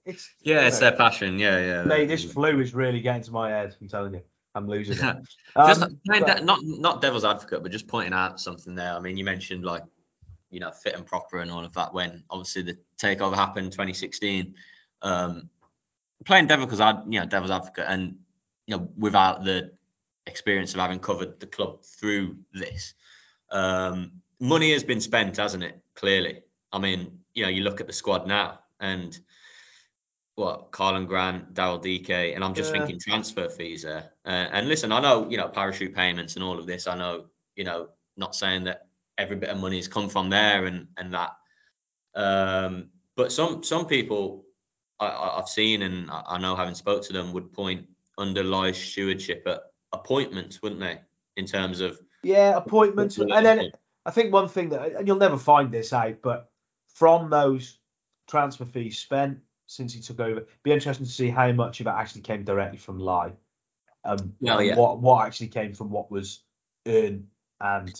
It's yeah, it's know, their passion. Yeah, yeah. Mate, this flu is really getting to my head. I'm telling you. I'm losing it. just Um, but- not not devil's advocate, but just pointing out something there. I mean, you mentioned like you know fit and proper and all of that when obviously the takeover happened 2016. Um, playing devil because I you know devil's advocate and you know without the experience of having covered the club through this, um, money has been spent, hasn't it? Clearly, I mean you know you look at the squad now and what Karlan Grant, Daryl Dike, and I'm just Yeah. thinking transfer fees there. Uh, and listen, I know you know parachute payments and all of this. I know you know not saying that every bit of money has come from there and and that. Um, but some some people I, I've seen and I know having spoke to them would point under stewardship at appointments, wouldn't they? In terms of Yeah, appointments, and then I think one thing that, and you'll never find this out, but from those transfer fees spent since he took over, be interesting to see how much of it actually came directly from Lai, um, and yeah. what what actually came from what was earned and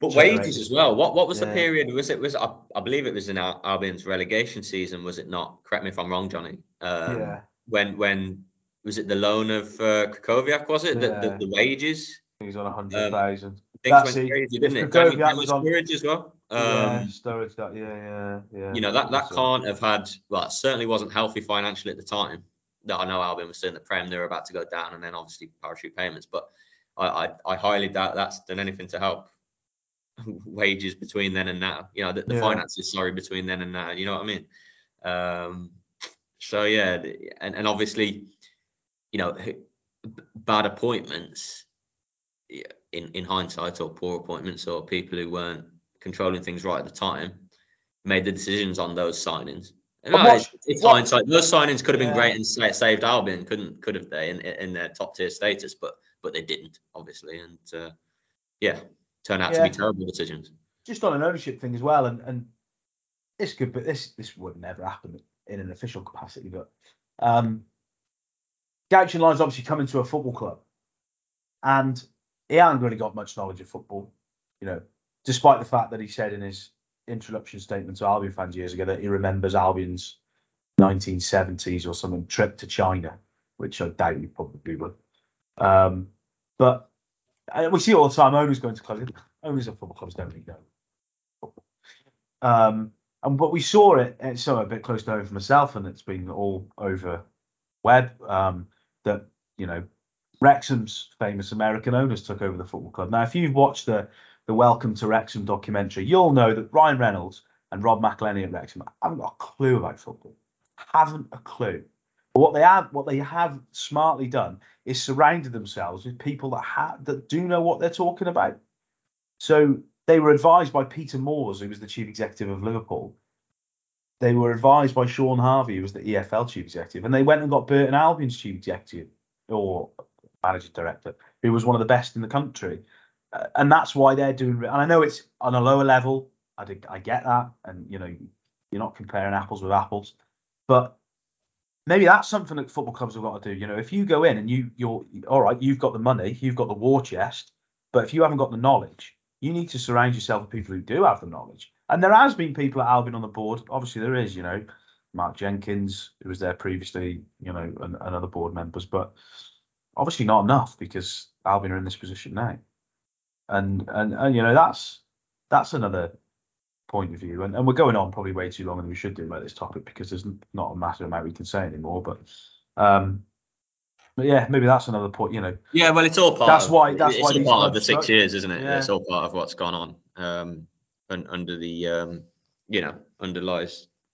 But generated. wages as well. What what was the period? Was it was I, I believe it was in Al- Albion's relegation season, was it not? Correct me if I'm wrong, Johnny. Um, yeah, When when was it the loan of uh, Krychowiak? Was it the, Yeah. the, the wages? He's on a hundred thousand. Things That's went it. crazy, didn't it? Krychowiak Jamie- Jamie was on- as well. Um, yeah, Sturridge yeah, yeah, yeah. you know that that can't have had well it certainly wasn't healthy financially at the time that i know albion was still in the prem. They were about to go down and then obviously parachute payments but i i, I highly doubt that's done anything to help wages between then and now. You know the, the Yeah. finances sorry between then and now you know what i mean? Um so yeah and, and obviously you know bad appointments in in hindsight or poor appointments or people who weren't controlling things right at the time made the decisions on those signings. And no, it's, it's what- hindsight. Those signings could have been Yeah. great and saved Albion, couldn't could have they in, in their top tier status, but but they didn't obviously, and uh, yeah, turned out to be terrible decisions. just on an ownership thing as well, and and this could, but this this would never happen in an official capacity, but um, Guochuan Lai's obviously come into a football club, and he hasn't really got much knowledge of football, you know, despite the fact that he said in his introduction statement to Albion fans years ago that he remembers Albion's 1970s or something trip to China, which I doubt he probably would. Um, but uh, we see all the time owners going to clubs. Owners of football clubs don't really know. Um, and but we saw it. It's so a bit close to home for myself, and it's been all over web. Um, that you know, Wrexham's famous American owners took over the football club. Now, if you've watched the the Welcome to Wrexham documentary, you'll know that Ryan Reynolds and Rob McElhenney at Wrexham haven't got a clue about football. Haven't a clue. But what they have, what they have smartly done, is surrounded themselves with people that ha- that do know what they're talking about. So they were advised by Peter Moores, who was the chief executive of Liverpool. They were advised by Shaun Harvey, who was the EFL chief executive, and they went and got Burton Albion's chief executive or managing director, who was one of the best in the country. And that's why they're doing. And I know it's on a lower level. I, did- I get that, and you know, you're not comparing apples with apples, but maybe that's something that football clubs have got to do. You know, if you go in and you you're all right, you've got the money, you've got the war chest, but if you haven't got the knowledge, you need to surround yourself with people who do have the knowledge. And there has been people at Albion on the board. Obviously, there is. You know, Mark Jenkins, who was there previously. You know, and, and other board members, but obviously not enough because Albion are in this position now. And and, and you know that's that's another point of view. And, and we're going on probably way too long than we should do about this topic because there's not a massive amount we can say anymore. But um, but yeah, maybe that's another point. You know, Yeah, well, it's all part. That's of, why- that's it's why all part of the six years, isn't it? Yeah. It's all part of what's gone on um, un, under the um, you know under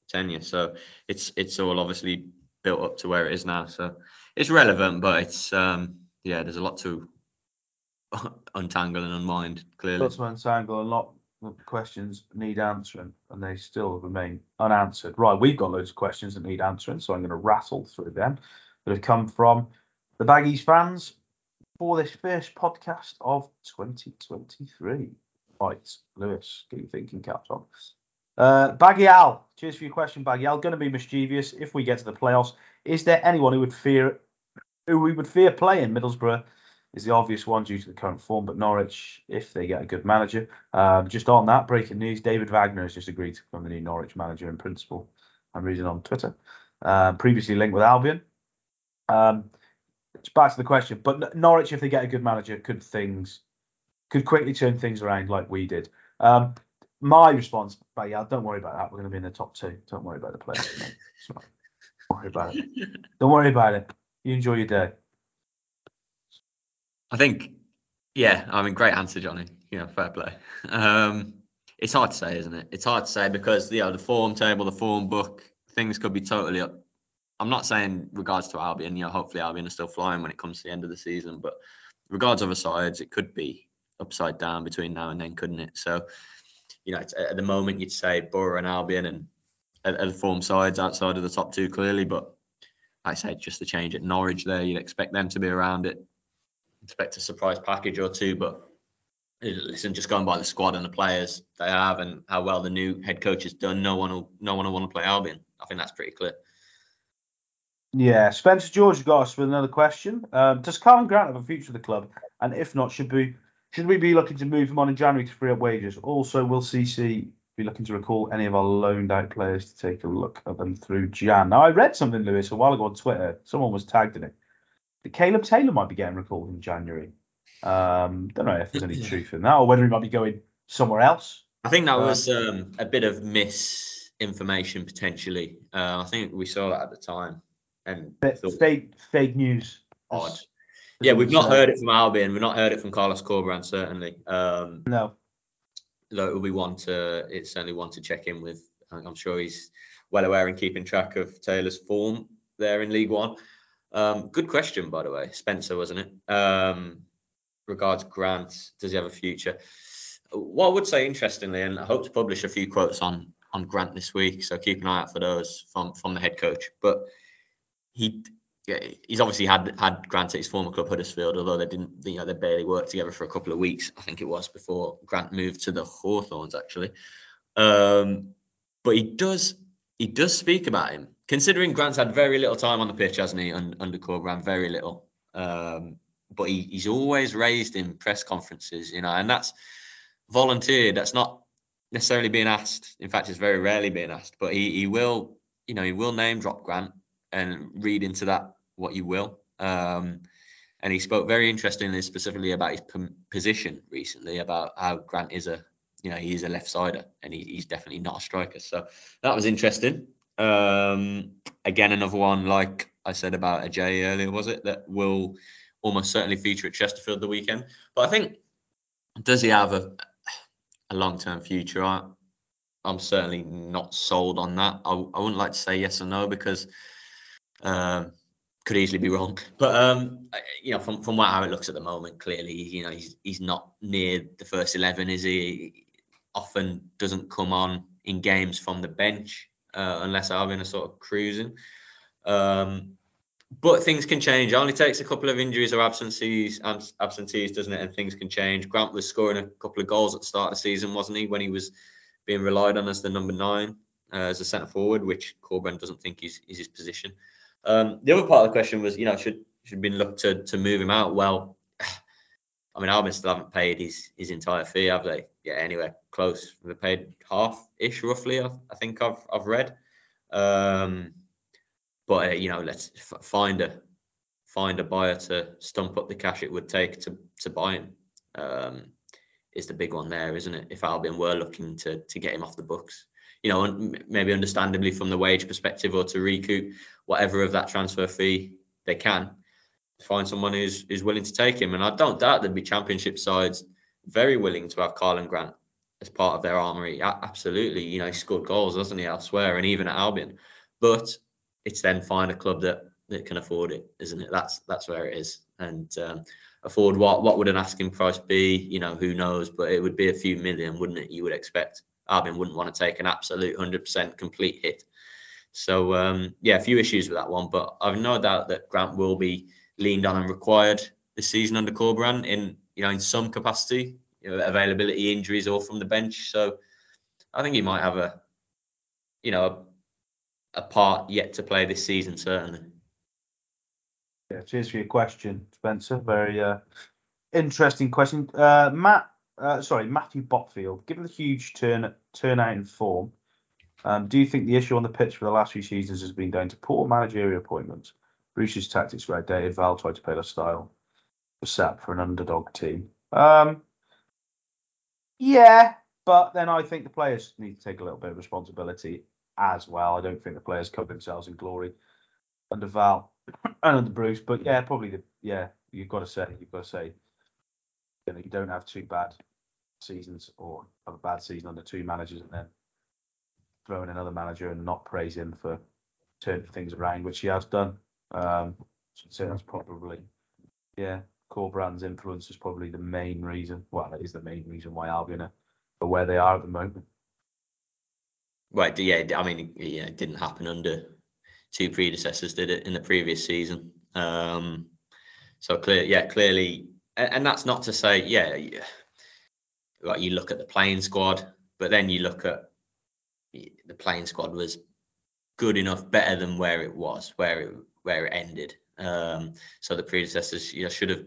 tenure. So it's it's all obviously built up to where it is now. So it's relevant, but it's um, yeah, there's a lot to untangle and unwind. Clearly, lots of untangle a lot of questions need answering, and they still remain unanswered. Right, we've got loads of questions that need answering, so I'm going to rattle through them that have come from the Baggies fans for this first podcast of 2023. Right, Lewis, get your thinking caps on. Uh, Baggy Al, cheers for your question, Baggy Al. Going to be mischievous if we get to the playoffs. Is there anyone who would fear, who we would fear playing? Middlesbrough is the obvious one due to the current form, but Norwich, if they get a good manager. Um, just on that, breaking news: David Wagner has just agreed to become the new Norwich manager in principle. I'm reading on Twitter. Um, previously linked with Albion. Um, it's back to the question. But Norwich, if they get a good manager, could things could quickly turn things around like we did. Um, my response, but yeah, don't worry about that. We're going to be in the top two. Don't worry about the players. Don't worry about it. Don't worry about it. You enjoy your day. I think, yeah, I mean, great answer, Johnny. You know, fair play. Um, it's hard to say, isn't it? It's hard to say because you know the form table, the form book, things could be totally up. I'm not saying regards to Albion, you know, hopefully Albion are still flying when it comes to the end of the season, but regards other sides, it could be upside down between now and then, couldn't it? So, you know, at the moment you'd say Borough and Albion and are the form sides outside of the top two clearly, but like I said, just the change at Norwich there, you'd expect them to be around it. Expect a surprise package or two, but listen, just going by the squad and the players they have and how well the new head coach has done, no one will no one will want to play Albion. I think that's pretty clear. Yeah, Spencer George got us with another question. Um, does Karlan Grant have a future with the club? And if not, should we should we be looking to move him on in January to free up wages? Also, will CC be looking to recall any of our loaned out players to take a look at them through Jan? Now, I read something, Lewis, a while ago on Twitter. Someone was tagged in it. That Caleb Taylor might be getting recalled in January. Um, don't know if there's any truth in that, or whether he might be going somewhere else. I think that was um, a bit of misinformation potentially. Uh, I think we saw that at the time, and fake fake news. Odd. Yeah, we've not heard it from Albion. We've not heard it from Carlos Corberán certainly. Um, no. Though it will be one to, it's certainly one to check in with. I'm sure he's well aware and keeping track of Taylor's form there in League One. Um, good question, by the way, Spencer, wasn't it? Um, regards Grant, does he have a future? What I would say, interestingly, and I hope to publish a few quotes on on Grant this week, so keep an eye out for those from from the head coach. But he yeah, he's obviously had had Grant at his former club Huddersfield, although they didn't, you know, they barely worked together for a couple of weeks. I think it was before Grant moved to the Hawthorns, actually. Um, but he does he does speak about him, considering Grant's had very little time on the pitch, hasn't he? under Corberán, very little. Um, but he, he's always raised in press conferences, you know, and that's volunteered. That's not necessarily being asked. In fact, it's very rarely being asked. But he, he will, you know, he will name drop Grant and read into that what you will. Um, and he spoke very interestingly, specifically about his position recently, about how Grant is a, you know, he is a left sider and he, he's definitely not a striker. So that was interesting. Um, again, another one like I said about Ajay earlier, was it that will almost certainly feature at Chesterfield the weekend. But I think does he have a a long term future? I, I'm certainly not sold on that. I, I wouldn't like to say yes or no because um, could easily be wrong. But um, you know, from from how it looks at the moment, clearly, you know, he's he's not near the first eleven, is he? Often doesn't come on in games from the bench uh, unless Albion are sort of cruising. Um, but things can change. It only takes a couple of injuries or absences, absentees, doesn't it? And things can change. Grant was scoring a couple of goals at the start of the season, wasn't he? When he was being relied on as the number nine, uh, as a centre forward, which Corberán doesn't think is, is his position. Um, the other part of the question was, you know, should should been looked to to move him out? Well, I mean, Albion still haven't paid his his entire fee, have they? Yeah, anywhere close. They paid half ish, roughly. I, I think I've I've read. Um, but uh, you know, let's find a find a buyer to stump up the cash it would take to to buy him. Um, is the big one there, isn't it? If Albion were looking to to get him off the books, you know, maybe understandably from the wage perspective, or to recoup whatever of that transfer fee they can, find someone who's who's willing to take him. And I don't doubt there'd be Championship sides very willing to have Karlan Grant as part of their armory. Absolutely, you know, he scored goals, doesn't he, elsewhere, and even at Albion. But it's then find a club that that can afford it, isn't it? That's that's where it is. And um, afford what? What would an asking price be? You know, who knows? But it would be a few million, wouldn't it? You would expect. Albion wouldn't want to take an absolute 100% complete hit. So um, yeah, a few issues with that one, but I've no doubt that Grant will be leaned on and required this season under Corberán in you know in some capacity, you know, availability, injuries, or from the bench. So I think he might have a you know a part yet to play this season, certainly. Yeah, cheers for your question, Spencer. Very uh, interesting question. Uh, Matt, uh, sorry, Matthew Botfield. Given the huge turn turnout in form, um, do you think the issue on the pitch for the last few seasons has been down to poor managerial appointments, Bruce's tactics were outdated. Val tried to play their style. Was set for an underdog team. Um, yeah, but then I think the players need to take a little bit of responsibility as well. I don't think the players cover themselves in glory under Val and under Bruce. But yeah, probably the yeah, you've got to say you've got to say you, know, you don't have two bad seasons or have a bad season under two managers and then throw in another manager and not praise him for turning things around, which he has done. Um, so I'd say that's probably yeah, Corberan's influence is probably the main reason. Well, it is the main reason why Albion are, are where they are at the moment. Right. Yeah. I mean, yeah, it didn't happen under two predecessors, did it, in the previous season? Um, so clear, yeah, clearly, and, and that's not to say, yeah, yeah, like you look at the playing squad, but then you look at the playing squad was good enough, better than where it was, where it where it ended. Um, so the predecessors, you know, should have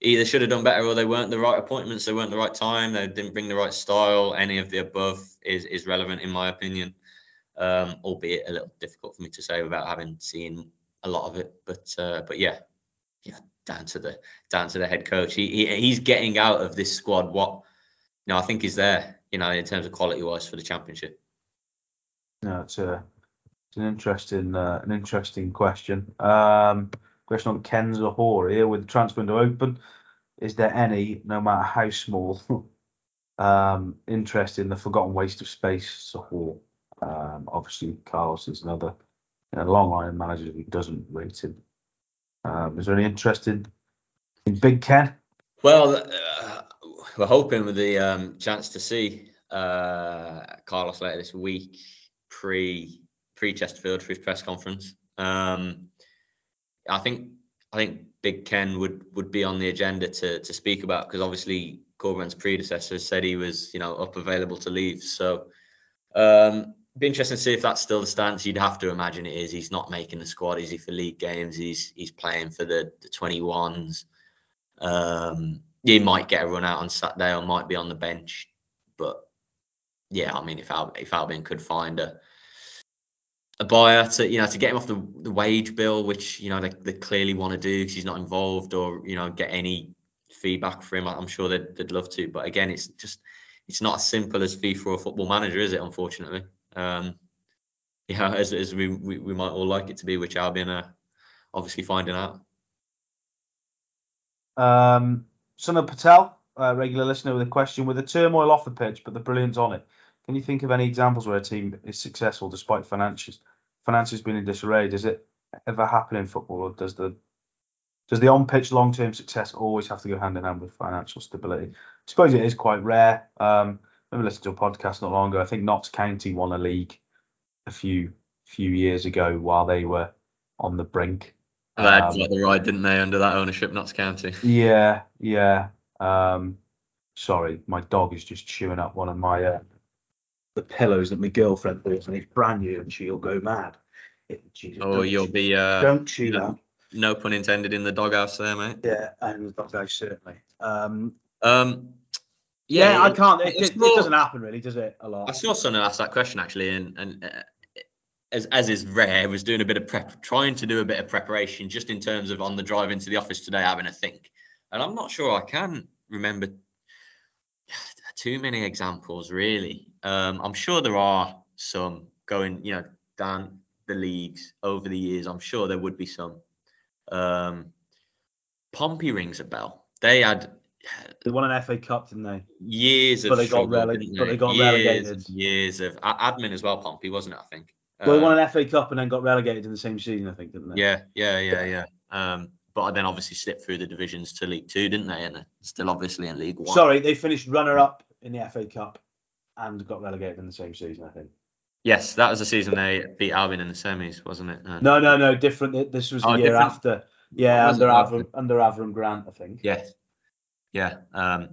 either should have done better or they weren't the right appointments, they weren't the right time, they didn't bring the right style. Any of the above is is relevant in my opinion, um, albeit a little difficult for me to say without having seen a lot of it. But uh, but yeah, yeah, down to the down to the head coach. He, he he's getting out of this squad what you know I think is there, you know, in terms of quality wise for the championship. No, it's a it's an interesting uh, an interesting question. Um, question on Ken Zohore here with the transfer window open. Is there any, no matter how small, um, interest in the forgotten waste of space Zohore? Um, obviously, Carlos is another you know, long line manager who doesn't rate him. Um, is there any interest in, in Big Ken? Well, uh, we're hoping with the um, chance to see uh, Carlos later this week, pre pre Chesterfield for his press conference. Um, I think I think Big Ken would would be on the agenda to to speak about because obviously Corberan's predecessor said he was you know up available to leave. So um, be interesting to see if that's still the stance. You'd have to imagine it is. He's not making the squad, is he, for league games? He's he's playing for the the 21s. Um, he might get a run out on Saturday or might be on the bench, but yeah, I mean, if Al, if Albion could find a a buyer to you know to get him off the, the wage bill, which you know they, they clearly want to do because he's not involved, or you know get any feedback for him. I'm sure they'd, they'd love to, but again, it's just it's not as simple as FIFA or Football Manager, is it? Unfortunately, um, yeah, as, as we, we, we might all like it to be, which Albion are obviously finding out. Um, Sunil Patel, a regular listener with a question: With the turmoil off the pitch, but the brilliance on it, can you think of any examples where a team is successful despite finances finances being in disarray? Does it ever happen in football, or does the does the on-pitch long-term success always have to go hand in hand with financial stability? I suppose it is quite rare. Um, I remember listening to a podcast not long ago. I think Notts County won a league a few few years ago while they were on the brink. They had um, the ride, didn't they, under that ownership, Notts County? Yeah, yeah. Um, sorry, my dog is just chewing up one of my uh, the pillows that my girlfriend bought, and it's brand new, and she'll go mad. It, oh, you'll be uh, don't chew no, that. No pun intended in the doghouse there, mate. Yeah, and the doghouse certainly. Um, um, yeah, yeah, I can't. It, it, more, it, doesn't happen really, does it? A lot. I saw someone ask that question actually, and and uh, as as is rare, was doing a bit of prep, trying to do a bit of preparation, just in terms of on the drive into the office today, having a think. And I'm not sure I can remember too many examples really. Um, I'm sure there are some going, you know, down the leagues over the years. I'm sure there would be some. Um, Pompey rings a bell. They had they won an FA Cup, didn't they? Years of but they got, rele- they? but they got years, relegated. Years of admin as well. Pompey wasn't it? I think. Well, they won an FA Cup and then got relegated in the same season, I think, didn't they? Yeah, yeah, yeah, yeah. Um, but then obviously slipped through the divisions to League Two, didn't they? And still obviously in League One. Sorry, they finished runner-up in the FA Cup and got relegated in the same season, I think. Yes, that was the season they beat Albion in the semis, wasn't it? Uh, no, no, no, different. This was the oh, year different? after. Yeah, under Avram, under Avram Grant, I think. Yes. Yeah. Um,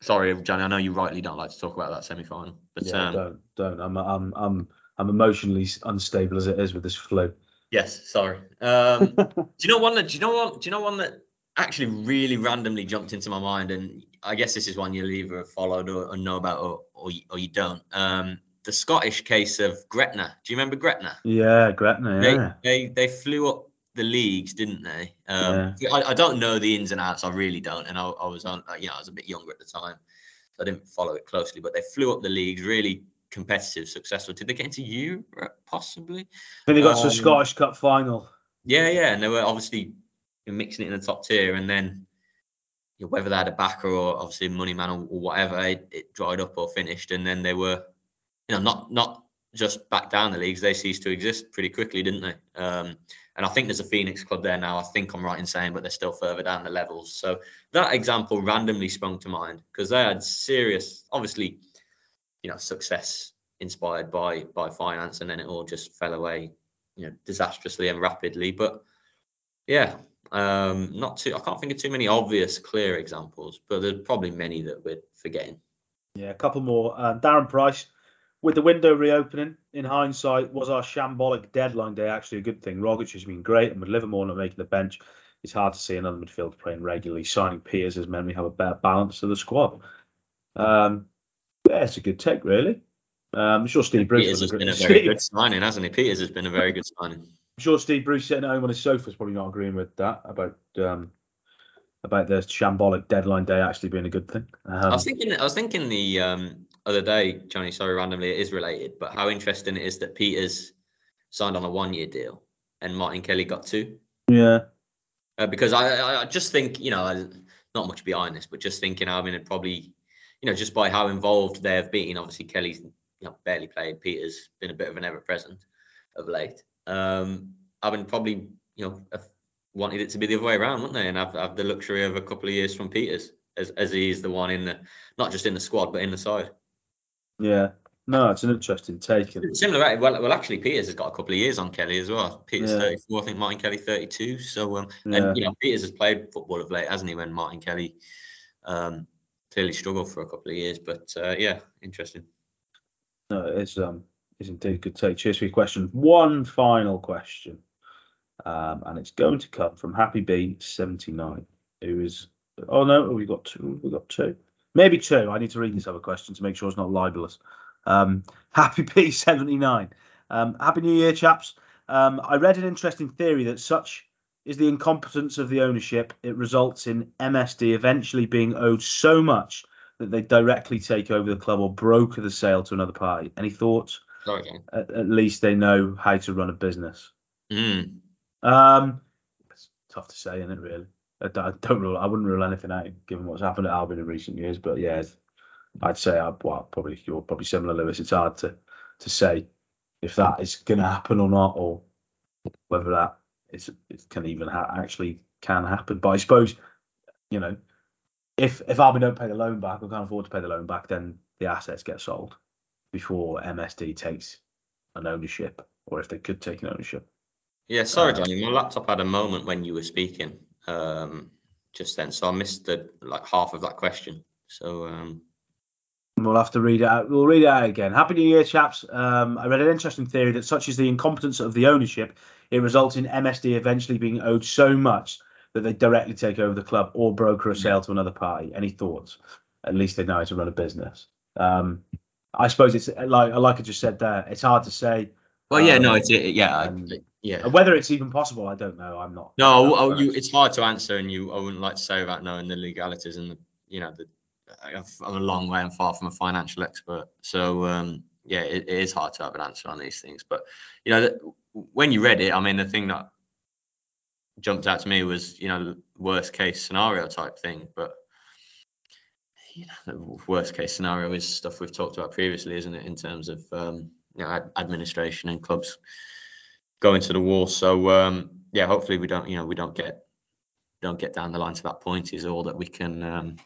sorry, Johnny. I know you rightly don't like to talk about that semi-final, but yeah, um, don't, don't. I'm, I'm, I'm, I'm emotionally unstable as it is with this flu. Yes, sorry. Um, do you know one that? Do you know what? Do you know one that actually really randomly jumped into my mind, and I guess this is one you'll either have followed or, or know about, or, or, or you don't. Um, the Scottish case of Gretna. Do you remember Gretna? Yeah, Gretna. Yeah. They they, they flew up the leagues, didn't they? Um, yeah. I, I, don't know the ins and outs. I really don't. And I, I was on, you know, I was a bit younger at the time, so I didn't follow it closely. But they flew up the leagues, really competitive, successful. Did they get into Europe possibly? I think they got um, to the Scottish Cup final. Yeah, yeah, and they were obviously mixing it in the top tier, and then you know, whether they had a backer or obviously money man or, or whatever, it, it, dried up or finished, and then they were, you know, not not just back down the leagues, they ceased to exist pretty quickly, didn't they? Um, and I think there's a Phoenix club there now. I think I'm right in saying, but they're still further down the levels. So that example randomly sprung to mind because they had serious, obviously, you know, success inspired by by finance, and then it all just fell away, you know, disastrously and rapidly. But yeah, um, not too. I can't think of too many obvious, clear examples, but there's probably many that we're forgetting. Yeah, a couple more. Um, Darren Price, with the window reopening, in hindsight, was our shambolic deadline day actually a good thing? Rogic has been great, and with Livermore not making the bench, it's hard to see another midfielder playing regularly. Signing Pieters has meant we have a better balance to the squad. Um, yeah, it's a good take, really. Um, I'm sure Steve Bruce has been a very good signing, hasn't he? Pieters has been a very good signing. I'm sure Steve Bruce sitting at home on his sofa is probably not agreeing with that about um, about the shambolic deadline day actually being a good thing. Um, I was thinking, I was thinking the um, other day, Johnny. Sorry, randomly, it is related, but how interesting it is that Pieters signed on a one-year deal and Martin Kelly got two. Yeah. Uh, because I, I just think, you know, not much behind this, but just thinking, I mean, it probably, you know, just by how involved they have been. Obviously, Kelly's you know barely played. Pieters been a bit of an ever present of late. Um, I would probably, you know, wanted it to be the other way around, wouldn't they? And have, have the luxury of a couple of years from Pieters, as as he's the one in the, not just in the squad, but in the side. Yeah. No, it's an interesting take. Similar. Well, well, actually, Pieters has got a couple of years on Kelly as well. Pieters yeah. 34, I think Martin Kelly 32. So, um, yeah. and you know, Pieters has played football of late, hasn't he? When Martin Kelly um, clearly struggled for a couple of years, but uh, yeah, interesting. No, it's um, is indeed good take. Cheers for your question. One final question, um, and it's going to come from Happy B seventy nine, who is oh no, we got two. We got two, maybe two. I need to read this other question to make sure it's not libelous. Um, Happy B seventy nine. Um, Happy New Year, chaps. Um, I read an interesting theory that such is the incompetence of the ownership, it results in MSD eventually being owed so much that they directly take over the club or broker the sale to another party. Any thoughts? Okay. At, at, least they know how to run a business. Mm. Um, it's tough to say, isn't it? Really, I, I don't rule. I wouldn't rule anything out given what's happened at Albion in recent years. But yeah, I'd say I, well, probably you're probably similar, Lewis. It's hard to to say if that is going to happen or not, or whether that is it can even ha- actually can happen. But I suppose you know if if Albion don't pay the loan back or can't afford to pay the loan back, then the assets get sold before MSD takes an ownership, or if they could take an ownership. Yeah, sorry, uh, Johnny. My laptop had a moment when you were speaking um, just then, so I missed the like half of that question. So um, we'll have to read it out. We'll read it out again. Happy New Year, chaps. Um, I read an interesting theory that such is the incompetence of the ownership, it results in MSD eventually being owed so much that they directly take over the club or broker a sale to another party. Any thoughts? At least they know how to run a business. Um, I suppose it's like like I just said there. It's hard to say. Well, yeah, um, no, it's yeah, yeah. Whether it's even possible, I don't know. I'm not. No, oh, you, it's hard to answer, and you, I wouldn't like to say without knowing the legalities and the, you know, the. I'm a long way and far from a financial expert, so um, yeah, it, it is hard to have an answer on these things. But you know, the, when you read it, I mean, the thing that jumped out to me was, you know, worst case scenario type thing, but you know, the worst case scenario is stuff we've talked about previously, isn't it? In terms of um, you know, ad- administration and clubs going to the wall. So um, yeah, hopefully we don't, you know, we don't get don't get down the line to that point. Is all that we can, um,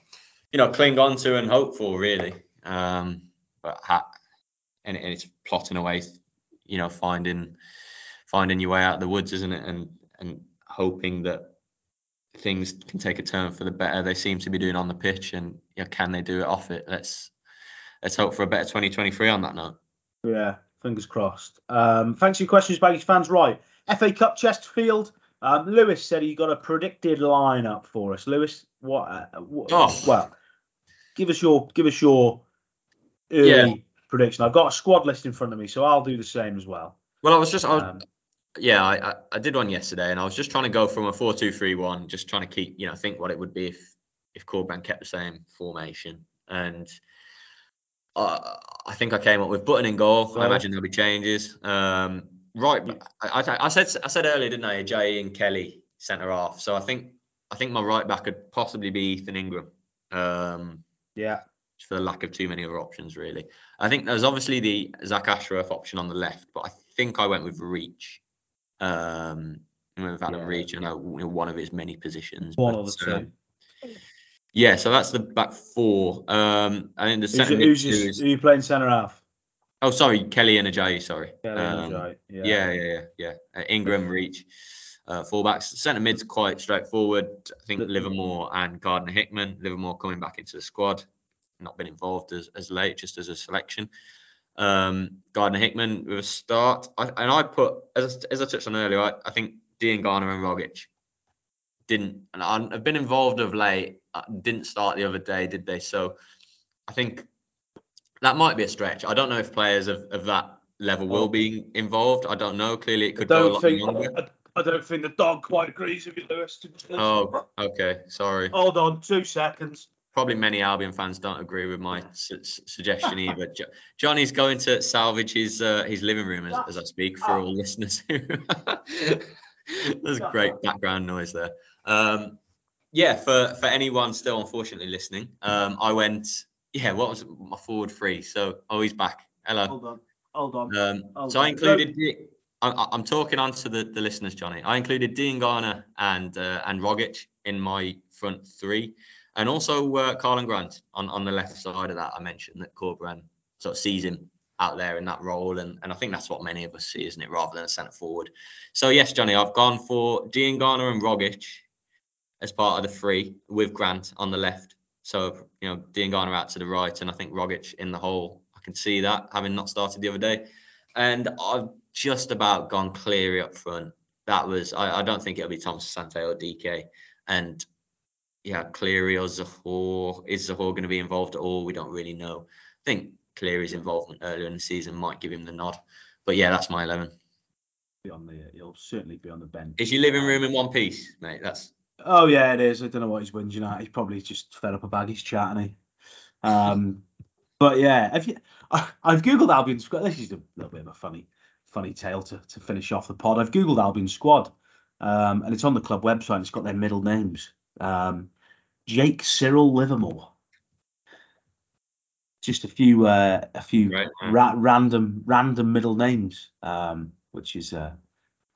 you know, cling on to and hope for, really. Um, but ha- and, and it's plotting away, you know, finding finding your way out of the woods, isn't it? And and hoping that things can take a turn for the better. They seem to be doing on the pitch, and you know, can they do it off it? Let's let's hope for a better 2023 on that note. Yeah, fingers crossed. Um, thanks for your questions, Baggies fans. Right, FA Cup Chesterfield. Um, Lewis said he got a predicted lineup for us. Lewis, what? Uh, what oh. Well, give us your give us your early yeah. prediction. I've got a squad list in front of me, so I'll do the same as well. Well, I was just I was, um, yeah, I, I, I did one yesterday, and I was just trying to go from a four-two-three-one, just trying to keep, you know, think what it would be if if Corberan kept the same formation, and uh, I think I came up with Button in goal. I imagine there'll be changes. Um, right, I, I, I said I said earlier, didn't I? Jay and Kelly centre half. So I think I think my right back could possibly be Ethan Ingram. Um, Yeah. just for the lack of too many other options, really. I think there's obviously the Zac Ashworth option on the left, but I think I went with Reach. Um, I went with Adam Yeah. Reach, I know one of his many positions. One but, of the um, two. Yeah, so that's the back four. Um, I think the Who's, second who's your- is- who you playing centre half? Oh, sorry, Kelly and Ajayi. Sorry. Kelly Um, right. yeah, yeah, yeah, yeah. Uh, Ingram, Reach, uh, fullbacks. Centre mid's quite straightforward. I think Livermore and Gardner Hickman. Livermore coming back into the squad, not been involved as, as late, just as a selection. Um, Gardner Hickman with a start, I, and I put as as I touched on earlier. I, I think Diangana and Rogic didn't, and I've been involved of late. Didn't start the other day, did they? So I think that might be a stretch. I don't know if players of, of that level will be involved. I don't know. Clearly, it could go a lot longer. I, I don't think the dog quite agrees with you, Lewis. to be honest. Oh, okay. Sorry. Hold on, two seconds. Probably many Albion fans don't agree with my su- su- suggestion either. Jo- Johnny's going to salvage his uh, his living room as, as I speak for all listeners. There's great background noise there. Um, yeah, for for anyone still unfortunately listening, um, I went. Yeah, what was it? my forward three? So oh, he's back. Hello. Hold on, hold on. Um, Oh, so I included. the- I, I'm talking on to the, the listeners, Johnny. I included Diangana and uh, and Rogic in my front three, and also uh, Karlan Grant on, on the left side of that. I mentioned that Corberan sort of sees him out there in that role, and, and I think that's what many of us see, isn't it, rather than a centre forward. So yes, Johnny, I've gone for Diangana and Rogic as part of the three with Grant on the left. So you know, Diangana out to the right, and I think Rogic in the hole. I can see that having not started the other day, and I've just about gone Cleary up front. That was I, I don't think it'll be Thomas-Asante or Dike, and yeah, Cleary or Zohore is Zohore going to be involved at all? We don't really know. I think Cleary's involvement earlier in the season might give him the nod, but yeah, that's my eleven. Be on the, he'll certainly be on the bench. Is your living room in one piece, mate? That's Oh yeah, it is. I don't know what he's whinging at. He's probably just fed up about his chat, and he. Um, but yeah, have you? I, I've googled Albion squad. This is a little bit of a funny, funny tale to, to finish off the pod. I've googled Albion squad, um, and it's on the club website. It's got their middle names. Um, Jake Cyril Livermore. Just a few, uh, a few Right, ra- random, random middle names, um, which is uh,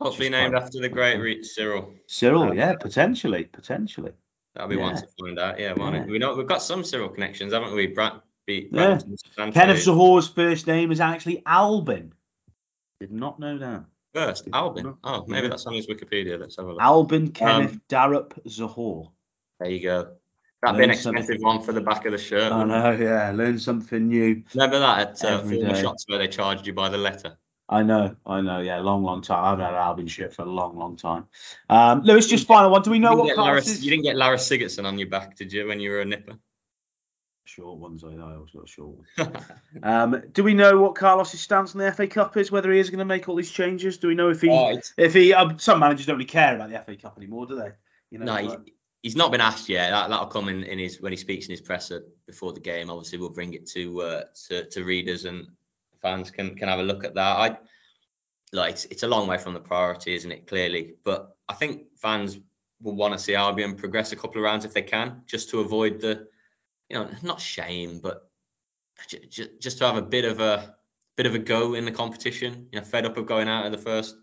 hopefully Just named after the great Reach Cyril. Cyril. Yeah, potentially, potentially. That'll be one to find out. Yeah? Yeah. we know we've got some Cyril connections, haven't we? Brad, Yeah. Brad Kenneth Zohore's first name is actually Albin. Did not know that. first. Albin. Oh, maybe Yeah. that's on his Wikipedia. Let's have a look. Albin Kenneth Darup Zahor. There you go. That'd be an something. expensive one for the back of the shirt. I know, yeah. Learn something new. Remember that at uh, former shots where they charged you by the letter. I know, I know, yeah. Long, long time. I've had Albin shirt for a long, long time. Um, Lewis, just final one. Do we know what didn't class Laris, is? you didn't get Lara Sigurdsson on your back, did you, when you were a nipper? Short ones, I know. I was got a short. Um, do we know what Carlos's stance on the FA Cup is? Whether he is going to make all these changes? Do we know if he, Oh, if he? Um, some managers don't really care about the FA Cup anymore, do they? You know, no, he's, he's not been asked yet. That, that'll come in, in his when he speaks in his presser before the game. Obviously, we'll bring it to uh, to, to readers and fans can can have a look at that. I like it's, it's a long way from the priority, isn't it? Clearly, but I think fans will want to see Albion progress a couple of rounds if they can, just to avoid the, you know, not shame, but j- just to have a bit of a bit of a go in the competition. You know, fed up of going out of the first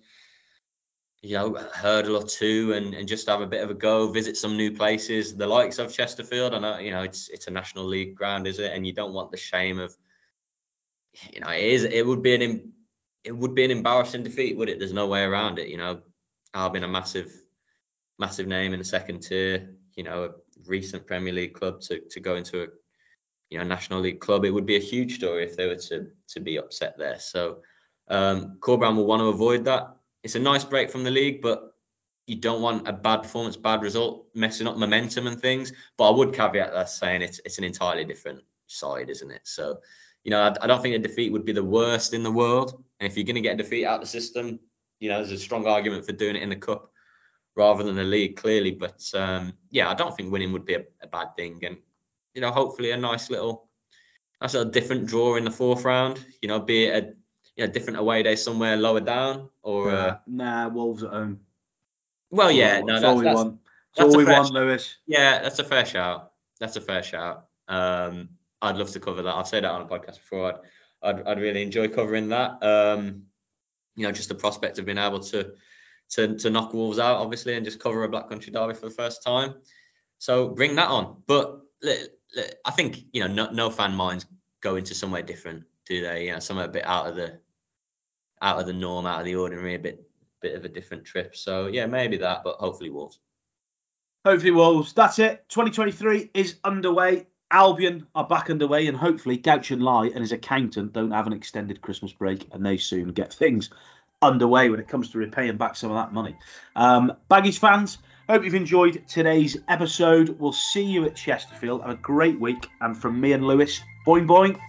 you know, hurdle or two and, and just have a bit of a go, visit some new places, the likes of Chesterfield. I know, you know, it's it's a national league ground, is it? And you don't want the shame of, you know, it is it would be an it would be an embarrassing defeat, would it? There's no way around it. You know, Albion a massive, massive name in the second tier. You know, a recent Premier League club to to go into a, you know, national league club. It would be a huge story if they were to to be upset there. So, um, Corberan will want to avoid that it's a nice break from the league, but you don't want a bad performance, bad result, messing up momentum and things. But I would caveat that saying it's it's an entirely different side, isn't it? So, you know, I, I don't think a defeat would be the worst in the world. And if you're going to get a defeat out of the system, you know, there's a strong argument for doing it in the cup rather than the league, clearly. But um, yeah, I don't think winning would be a, a, bad thing, and you know, hopefully a nice little, nice little different draw in the fourth round. You know, be it a you know, different away day somewhere lower down, or uh, nah, Wolves at home. Well, yeah, no, that's, that's all we that's, want. That's all we want, Lewis. Yeah, that's a fair shout. That's a fair shout. Um, I'd love to cover that. I've said that on a podcast before. I'd, I'd, I'd really enjoy covering that. Um, you know, just the prospect of being able to to to knock Wolves out, obviously, and just cover a Black Country derby for the first time. So bring that on. But I think you know, no, no fan minds go into somewhere different, do they? You know, somewhere a bit out of the out of the norm, out of the ordinary, a bit bit of a different trip. So yeah, maybe that, but hopefully Wolves. Hopefully Wolves. That's it. 2023 is underway. Albion are back underway, and hopefully Guochuan Lai and his accountant don't have an extended Christmas break, and they soon get things underway when it comes to repaying back some of that money. Um, Baggies fans, hope you've enjoyed today's episode. We'll see you at Chesterfield. Have a great week, and from me and Lewis, boing boing.